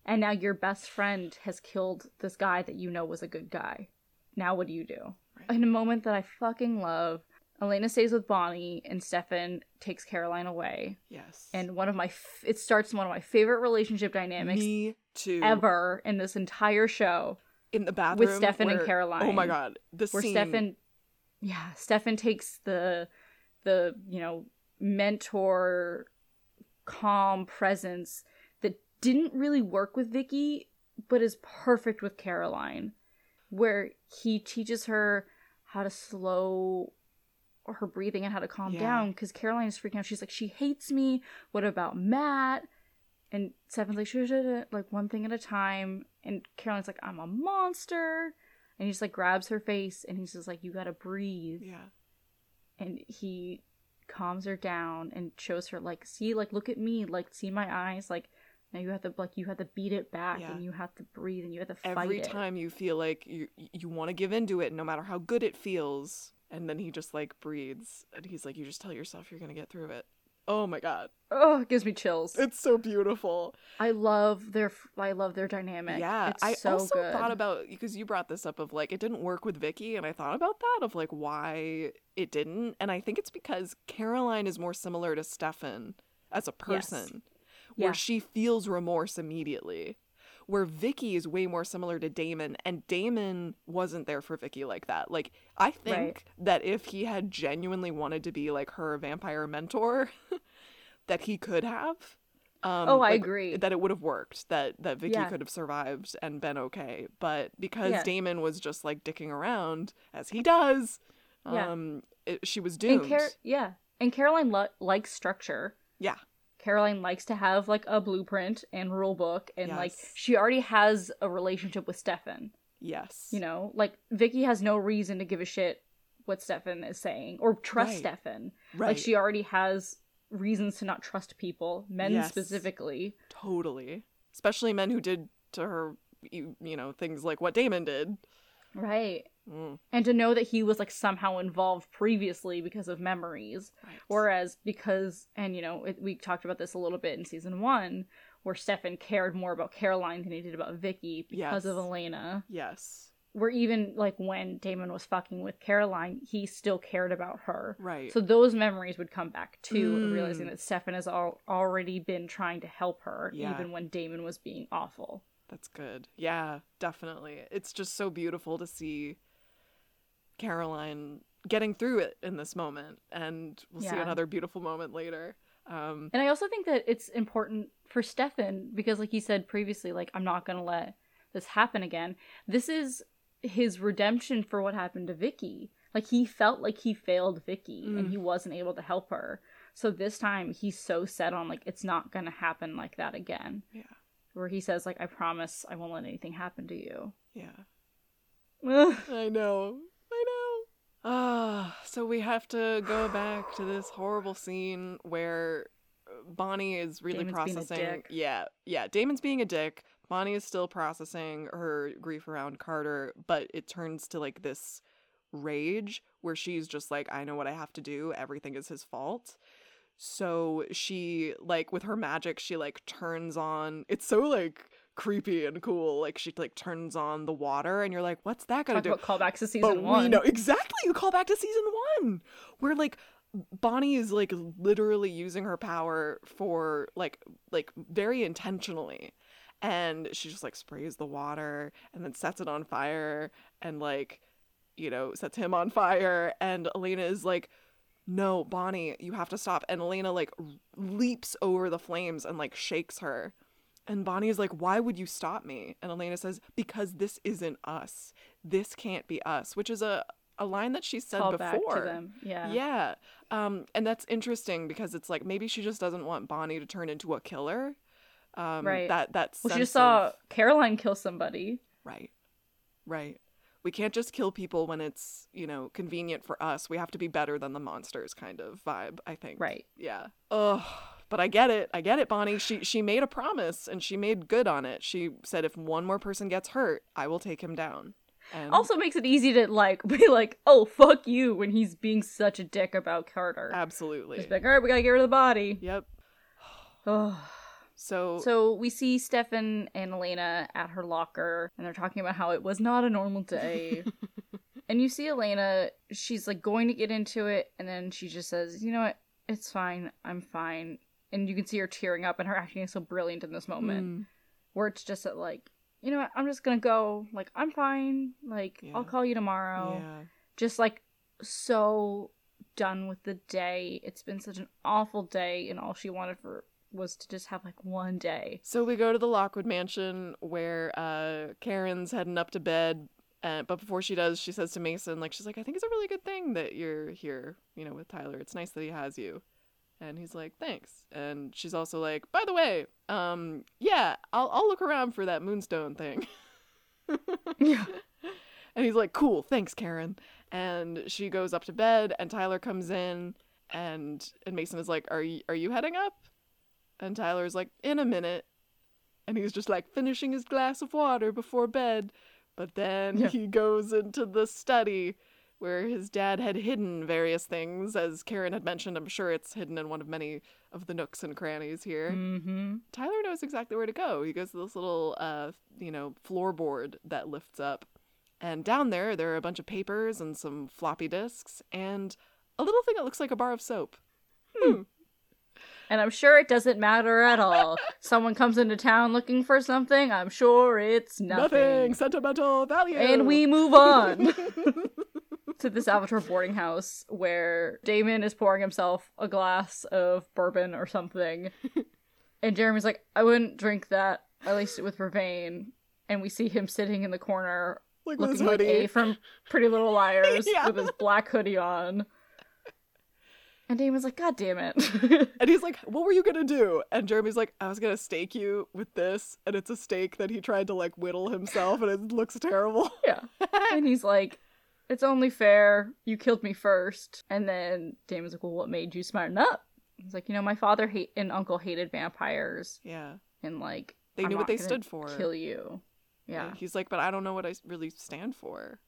And now your best friend has killed this guy that you know was a good guy. Now what do you do? right in a moment that I fucking love, Elena stays with Bonnie and Stefan takes Caroline away. Yes. And one of my f- it starts one of my favorite relationship dynamics me too. ever in this entire show in the bathroom with Stefan and Caroline, Oh my god, this where scene. Stefan yeah, Stefan takes the the, you know, mentor calm presence that didn't really work with Vicki but is perfect with Caroline where he teaches her how to slow her breathing and how to calm Yeah. down because Caroline is freaking out. She's like, she hates me. What about Matt? And Stefan's like, "Shh, shh, shh," like one thing at a time. And Caroline's like, I'm a monster. And he just like grabs her face and he's just like, you gotta breathe. Yeah. And he calms her down and shows her like, see, like look at me, like see my eyes, like now you have to like you have to beat it back Yeah. and you have to breathe and you have to fight it. Every it. time you feel like you you want to give into it, no matter how good it feels, and then he just like breathes, and he's like, you just tell yourself you're gonna get through it. Oh my god, Oh, it gives me chills. it's so beautiful. I love their I love their dynamic. Yeah, it's I so also good. thought about because you brought this up of like it didn't work with Vicki, and I thought about that of like why it didn't, and I think it's because Caroline is more similar to Stefan as a Yes. person, where Yeah. she feels remorse immediately. Where Vicki is way more similar to Damon, and Damon wasn't there for Vicki like that. Like, I think Right. that if he had genuinely wanted to be like her vampire mentor, that he could have. Um, Oh, I like, agree. That it would have worked. That that Vicki Yeah. could have survived and been okay. But because Yeah. Damon was just like dicking around as he does, Yeah. um, it, she was doomed. and Car- yeah, and Caroline lo- likes structure. yeah, Caroline likes to have like a blueprint and rule book, and like she already has a relationship with Stefan. yes, You know, like Vicki has no reason to give a shit what Stefan is saying or trust Right. Stefan. right, Like she already has reasons to not trust people, men Yes. specifically. totally, especially men who did to her, you, you know, things like what Damon did. Right. Mm, And to know that he was like somehow involved previously because of memories. right. Whereas because, and you know, it, we talked about this a little bit in season one, where Stefan cared more about Caroline than he did about Vicki because of Elena. yes, Where even like when Damon was fucking with Caroline, he still cared about her. right. So those memories would come back too, realizing Mm. that Stefan has al- already been trying to help her, Yeah. even when Damon was being awful. That's good. Yeah, definitely. It's just so beautiful to see Caroline getting through it in this moment, and we'll see another beautiful moment later. Um, And I also think that it's important for Stefan because, like he said previously, like, I'm not going to let this happen again. This is his redemption for what happened to Vicki. Like, he felt like he failed Vicki and Mm. he wasn't able to help her. So this time he's so set on, like, it's not going to happen like that again. yeah, Where he says, like, I promise I won't let anything happen to you. yeah. I know. I know. Ah, so we have to go back to this horrible scene where uh, Bonnie is really Damon's being a processing. dick. Yeah, yeah. Damon's being a dick. Bonnie is still processing her grief around Carter, but it turns to like this rage where she's just like, I know what I have to do. Everything is his fault. So she like with her magic, she like turns on. It's so like creepy and cool. Like she like turns on the water, and you're like, what's that gonna Talk do? about callbacks to season but one. we know exactly. You call back to season one, where like Bonnie is like literally using her power for like like very intentionally, and she just like sprays the water and then sets it on fire and like you know sets him on fire, and Elena is like. No, Bonnie, you have to stop. And Elena like leaps over the flames and like shakes her. And Bonnie is like, Why would you stop me? And Elena says, Because this isn't us. This can't be us, which is a, a line that she said Call before. back to them. Yeah. Yeah. Um, and that's interesting because it's like maybe she just doesn't want Bonnie to turn into a killer. Um, Right. That that Well, she just saw of- Caroline kill somebody. right, right. We can't just kill people when it's you know convenient for us. We have to be better than the monsters, kind of vibe. I think. Right. Yeah. Ugh. But I get it. I get it, Bonnie. She she made a promise and she made good on it. She said if one more person gets hurt, I will take him down. And Also makes it easy to like be like, oh fuck you when he's being such a dick about Carter. absolutely. Just like, all right, we gotta get rid of the body. Yep. So, So we see Stefan and Elena at her locker, and they're talking about how it was not a normal day. And you see Elena, she's like going to get into it, and then she just says, You know what? It's fine. I'm fine. And you can see her tearing up, and her acting is so brilliant in this moment, Mm. where it's just that, like, you know what? I'm just gonna go. Like, I'm fine. Like, Yeah. I'll call you tomorrow. Yeah. Just like so done with the day. It's been such an awful day, and all she wanted for was to just have like one day. So we go to the Lockwood mansion where uh, Karen's heading up to bed. Uh, but before she does, she says to Mason, like, she's like, I think it's a really good thing that you're here, you know, with Tyler. It's nice that he has you. And he's like, thanks. And she's also like, by the way, um, yeah, I'll, I'll look around for that moonstone thing. Yeah. And he's like, cool, thanks, Karen. And she goes up to bed, and Tyler comes in, and and Mason is like, are you, are you heading up? And Tyler's like, in a minute. And he's just like finishing his glass of water before bed. But then Yeah. he goes into the study where his dad had hidden various things. As Karen had mentioned, I'm sure it's hidden in one of many of the nooks and crannies here. Mm-hmm. Tyler knows exactly where to go. He goes to this little, uh, you know, floorboard that lifts up. And down there, there are a bunch of papers and some floppy disks and a little thing that looks like a bar of soap. And I'm sure it doesn't matter at all. Someone comes into town looking for something, I'm sure it's nothing. Nothing sentimental value. And we move on to the Salvatore boarding house where Damon is pouring himself a glass of bourbon or something. And Jeremy's like, I wouldn't drink that, at least with Vervain. And we see him sitting in the corner like looking like. A from Pretty Little Liars Yeah. with his black hoodie on. And Damon's like, God damn it. And he's like, "What were you gonna do?" And Jeremy's like, "I was gonna stake you with this." And it's a stake that he tried to like whittle himself, and it looks terrible. yeah. And he's like, It's only fair. You killed me first. And then Damon's like, Well, what made you smarten up? He's like, You know, my father hate and uncle hated vampires. yeah, And like, they I'm knew what they stood for. Kill you. Yeah. He's like, "But I don't know what I really stand for."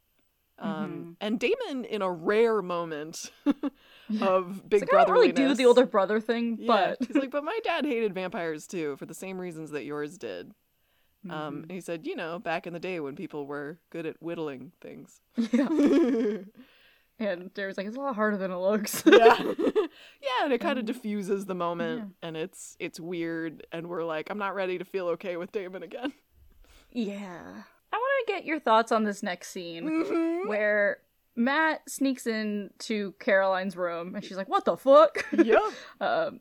Mm-hmm. Um, and Damon, in a rare moment of big like, don't really do the older brother thing, yeah, but he's like, "But my dad hated vampires too, for the same reasons that yours did." Um, Mm-hmm. and he said, "You know, back in the day when people were good at whittling things." yeah. yeah. And Damon's like, It's a lot harder than it looks. yeah, yeah, and it kind of Um, diffuses the moment, and it's it's weird, and we're like, I'm not ready to feel okay with Damon again. yeah. To get your thoughts on this next scene. Mm-hmm. where Matt sneaks into Caroline's room and she's like, "What the fuck?" Yep. um,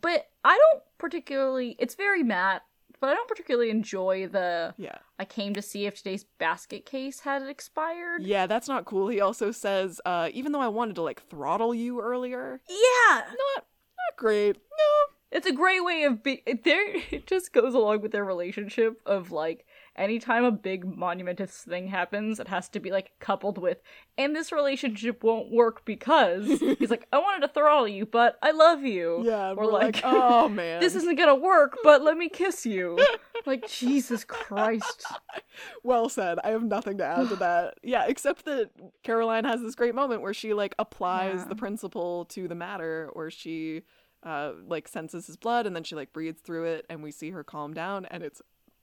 but I don't particularly. It's very Matt, but I don't particularly enjoy the. Yeah. I came to see if today's basket case had expired. Yeah, that's not cool. He also says, uh, even though I wanted to like throttle you earlier, Yeah, not not great. No. it's a great way of being. There, it just goes along with their relationship of like. Anytime a big monumentous thing happens, it has to be like coupled with, and this relationship won't work because he's like, I wanted to throttle you, but I love you. Yeah, Or we're like, like, oh man, this isn't gonna work, but let me kiss you. like, Jesus Christ. well said. I have nothing to add to that. Yeah, except that Caroline has this great moment where she like applies Yeah. the principle to the matter, where she uh like senses his blood and then she like breathes through it, and we see her calm down, and it's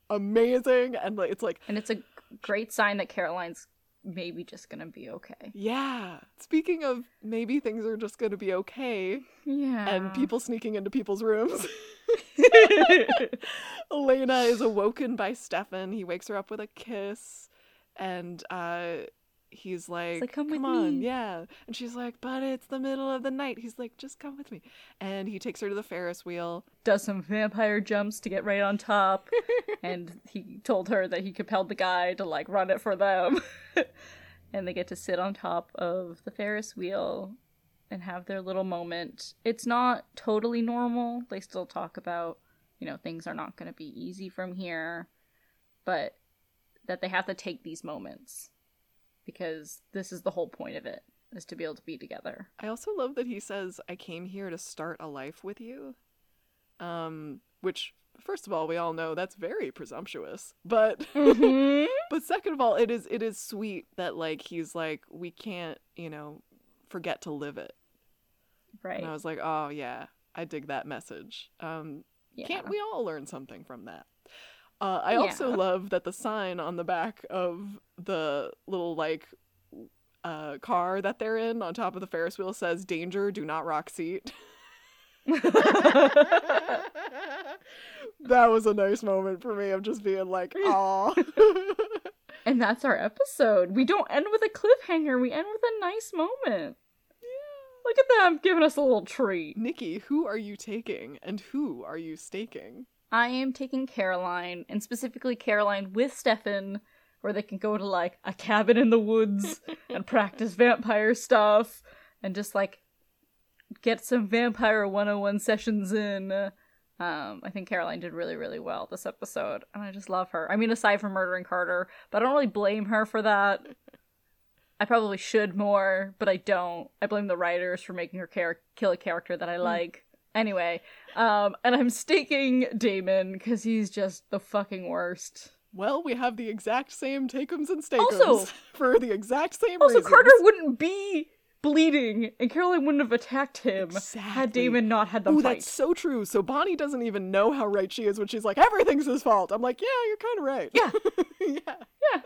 amazing. And like it's like, And it's a great sign that Caroline's maybe just gonna be okay. yeah. Speaking of maybe things are just gonna be okay, Yeah. and people sneaking into people's rooms. Elena is awoken by Stefan. He wakes her up with a kiss, and uh, he's like, like, "Come with on, me." yeah." And she's like, "But it's the middle of the night." He's like, "Just come with me," and he takes her to the Ferris wheel. Does some vampire jumps to get right on top. and he told her that he compelled the guy to like run it for them. and they get to sit on top of the Ferris wheel and have their little moment. It's not totally normal. They still talk about, you know, things are not going to be easy from here, but that they have to take these moments because this is the whole point of it is to be able to be together. I also love that he says, "I came here to start a life with you," um, which. First of all, we all know that's very presumptuous, but but second of all, it is it is sweet that like he's like we can't you know forget to live it. right. And I was like, oh yeah, I dig that message. Um, yeah. Can't we all learn something from that? Uh, I also love that the sign on the back of the little like uh, car that they're in on top of the Ferris wheel says "Danger, do not rock seat." that was a nice moment for me of just being like, "Aw." and that's our episode. We don't end with a cliffhanger. We end with a nice moment. Yeah. Look at them giving us a little treat. Nikki, who are you taking and who are you staking? I am taking Caroline, and specifically Caroline with Stefan, where they can go to like a cabin in the woods and practice vampire stuff and just like get some vampire 101 sessions in. Um, I think Caroline did really, really well this episode, and I just love her. I mean, aside from murdering Carter, but I don't really blame her for that. I probably should more, but I don't. I blame the writers for making her char- kill a character that I like. Anyway, um, and I'm staking Damon because he's just the fucking worst. Well, we have the exact same takeums and stakeums Also- for the exact same Also, reasons. Carter wouldn't be bleeding, and Caroline wouldn't have attacked him had Damon not had the Ooh, fight. that's so true. So Bonnie doesn't even know how right she is when she's like, everything's his fault. I'm like, yeah, you're kind of right. Yeah. yeah. Yeah.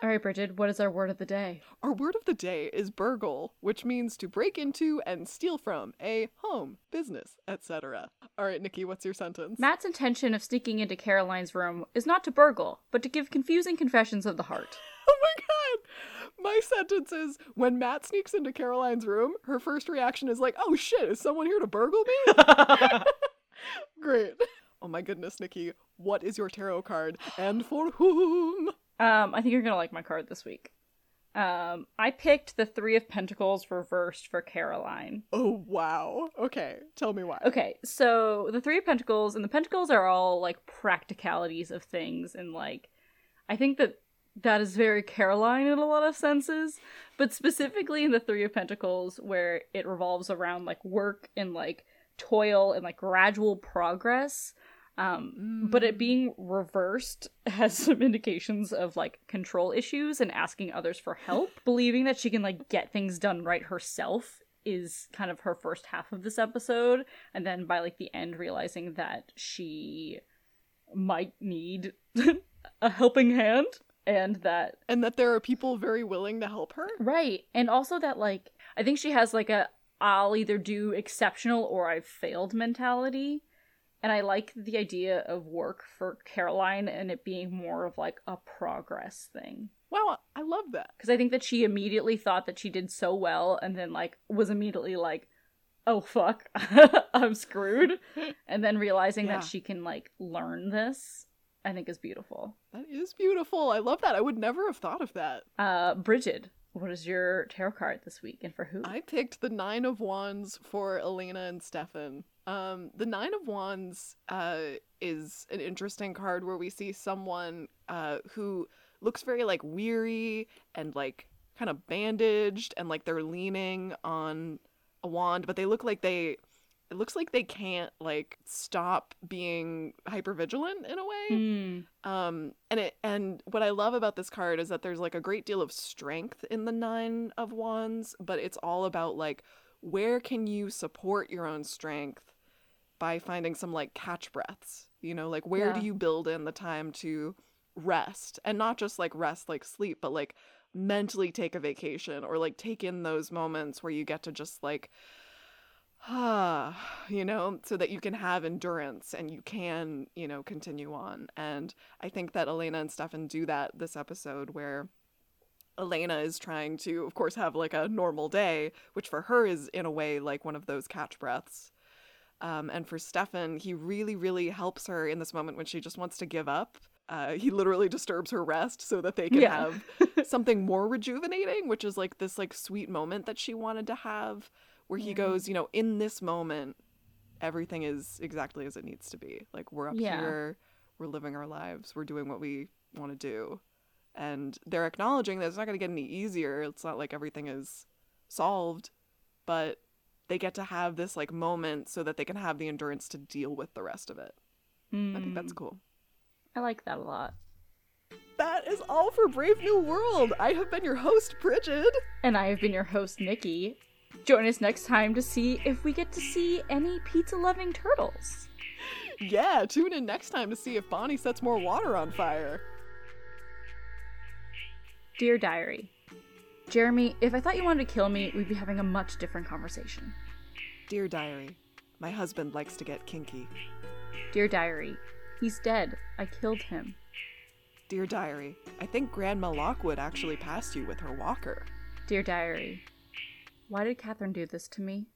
All right, Brigid, what is our word of the day? Our word of the day is burgle, which means to break into and steal from a home, business, etc. All right, Nikki, what's your sentence? Matt's intention of sneaking into Caroline's room is not to burgle, but to give confusing confessions of the heart. Oh my god! My sentence is when Matt sneaks into Caroline's room, her first reaction is like, oh shit, is someone here to burgle me? Great. Oh my goodness, Nikki, what is your tarot card and for whom? Um, I think you're gonna like my card this week. Um, I picked the Three of Pentacles reversed for Caroline. Oh wow. Okay, tell me why. Okay, so the Three of Pentacles and the Pentacles are all like practicalities of things, and like I think that that is very Caroline in a lot of senses, but specifically in the Three of Pentacles, where it revolves around like work and like toil and like gradual progress. Um, but it being reversed has some indications of like control issues and asking others for help. Believing that she can like get things done right herself is kind of her first half of this episode, and then by like the end, realizing that she might need a helping hand and that And that there are people very willing to help her? Right. And also that like I think she has like a I'll either do exceptional or I've failed mentality. And I like the idea of work for Caroline and it being more of like a progress thing. Wow, I love that. Because I think that she immediately thought that she did so well and then like was immediately like, oh fuck, I'm screwed. and then realizing Yeah. that she can like learn this, I think is beautiful. That is beautiful. I love that. I would never have thought of that. Uh, Brigid, what is your tarot card this week and for who? I picked the Nine of Wands for Elena and Stefan. Um, the Nine of Wands uh, is an interesting card where we see someone uh, who looks very like weary and like kind of bandaged and like they're leaning on a wand, but they look like they. It looks like they can't like stop being hypervigilant in a way. Hmm. Um, and it and what I love about this card is that there's like a great deal of strength in the nine of wands, but it's all about like where can you support your own strength by finding some like catch breaths. You know, like where do you build in the time to rest and not just like rest like sleep, but like mentally take a vacation or like take in those moments where you get to just like ah, you know, so that you can have endurance and you can, you know, continue on. And I think that Elena and Stefan do that this episode where Elena is trying to, of course, have like a normal day, which for her is in a way like one of those catch breaths. Um, and for Stefan, he really, really helps her in this moment when she just wants to give up. Uh, he literally disturbs her rest so that they can Yeah. have something more rejuvenating, which is like this like sweet moment that she wanted to have, where he Yeah. goes, you know, in this moment, everything is exactly as it needs to be. Like we're up Yeah. here, we're living our lives, we're doing what we want to do, and they're acknowledging that it's not going to get any easier. It's not like everything is solved, but they get to have this like moment so that they can have the endurance to deal with the rest of it. I think that's Hmm. cool. I like that a lot. That is all for Brave New World. I have been your host, Brigid. And I have been your host, Nikki. Join us next time to see if we get to see any pizza loving turtles. Yeah, tune in next time to see if Bonnie sets more water on fire. Dear Diary, Jeremy, if I thought you wanted to kill me, we'd be having a much different conversation. Dear Diary, my husband likes to get kinky. Dear Diary, he's dead. I killed him. Dear Diary, I think Grandma Lockwood actually passed you with her walker. Dear Diary, why did Katherine do this to me?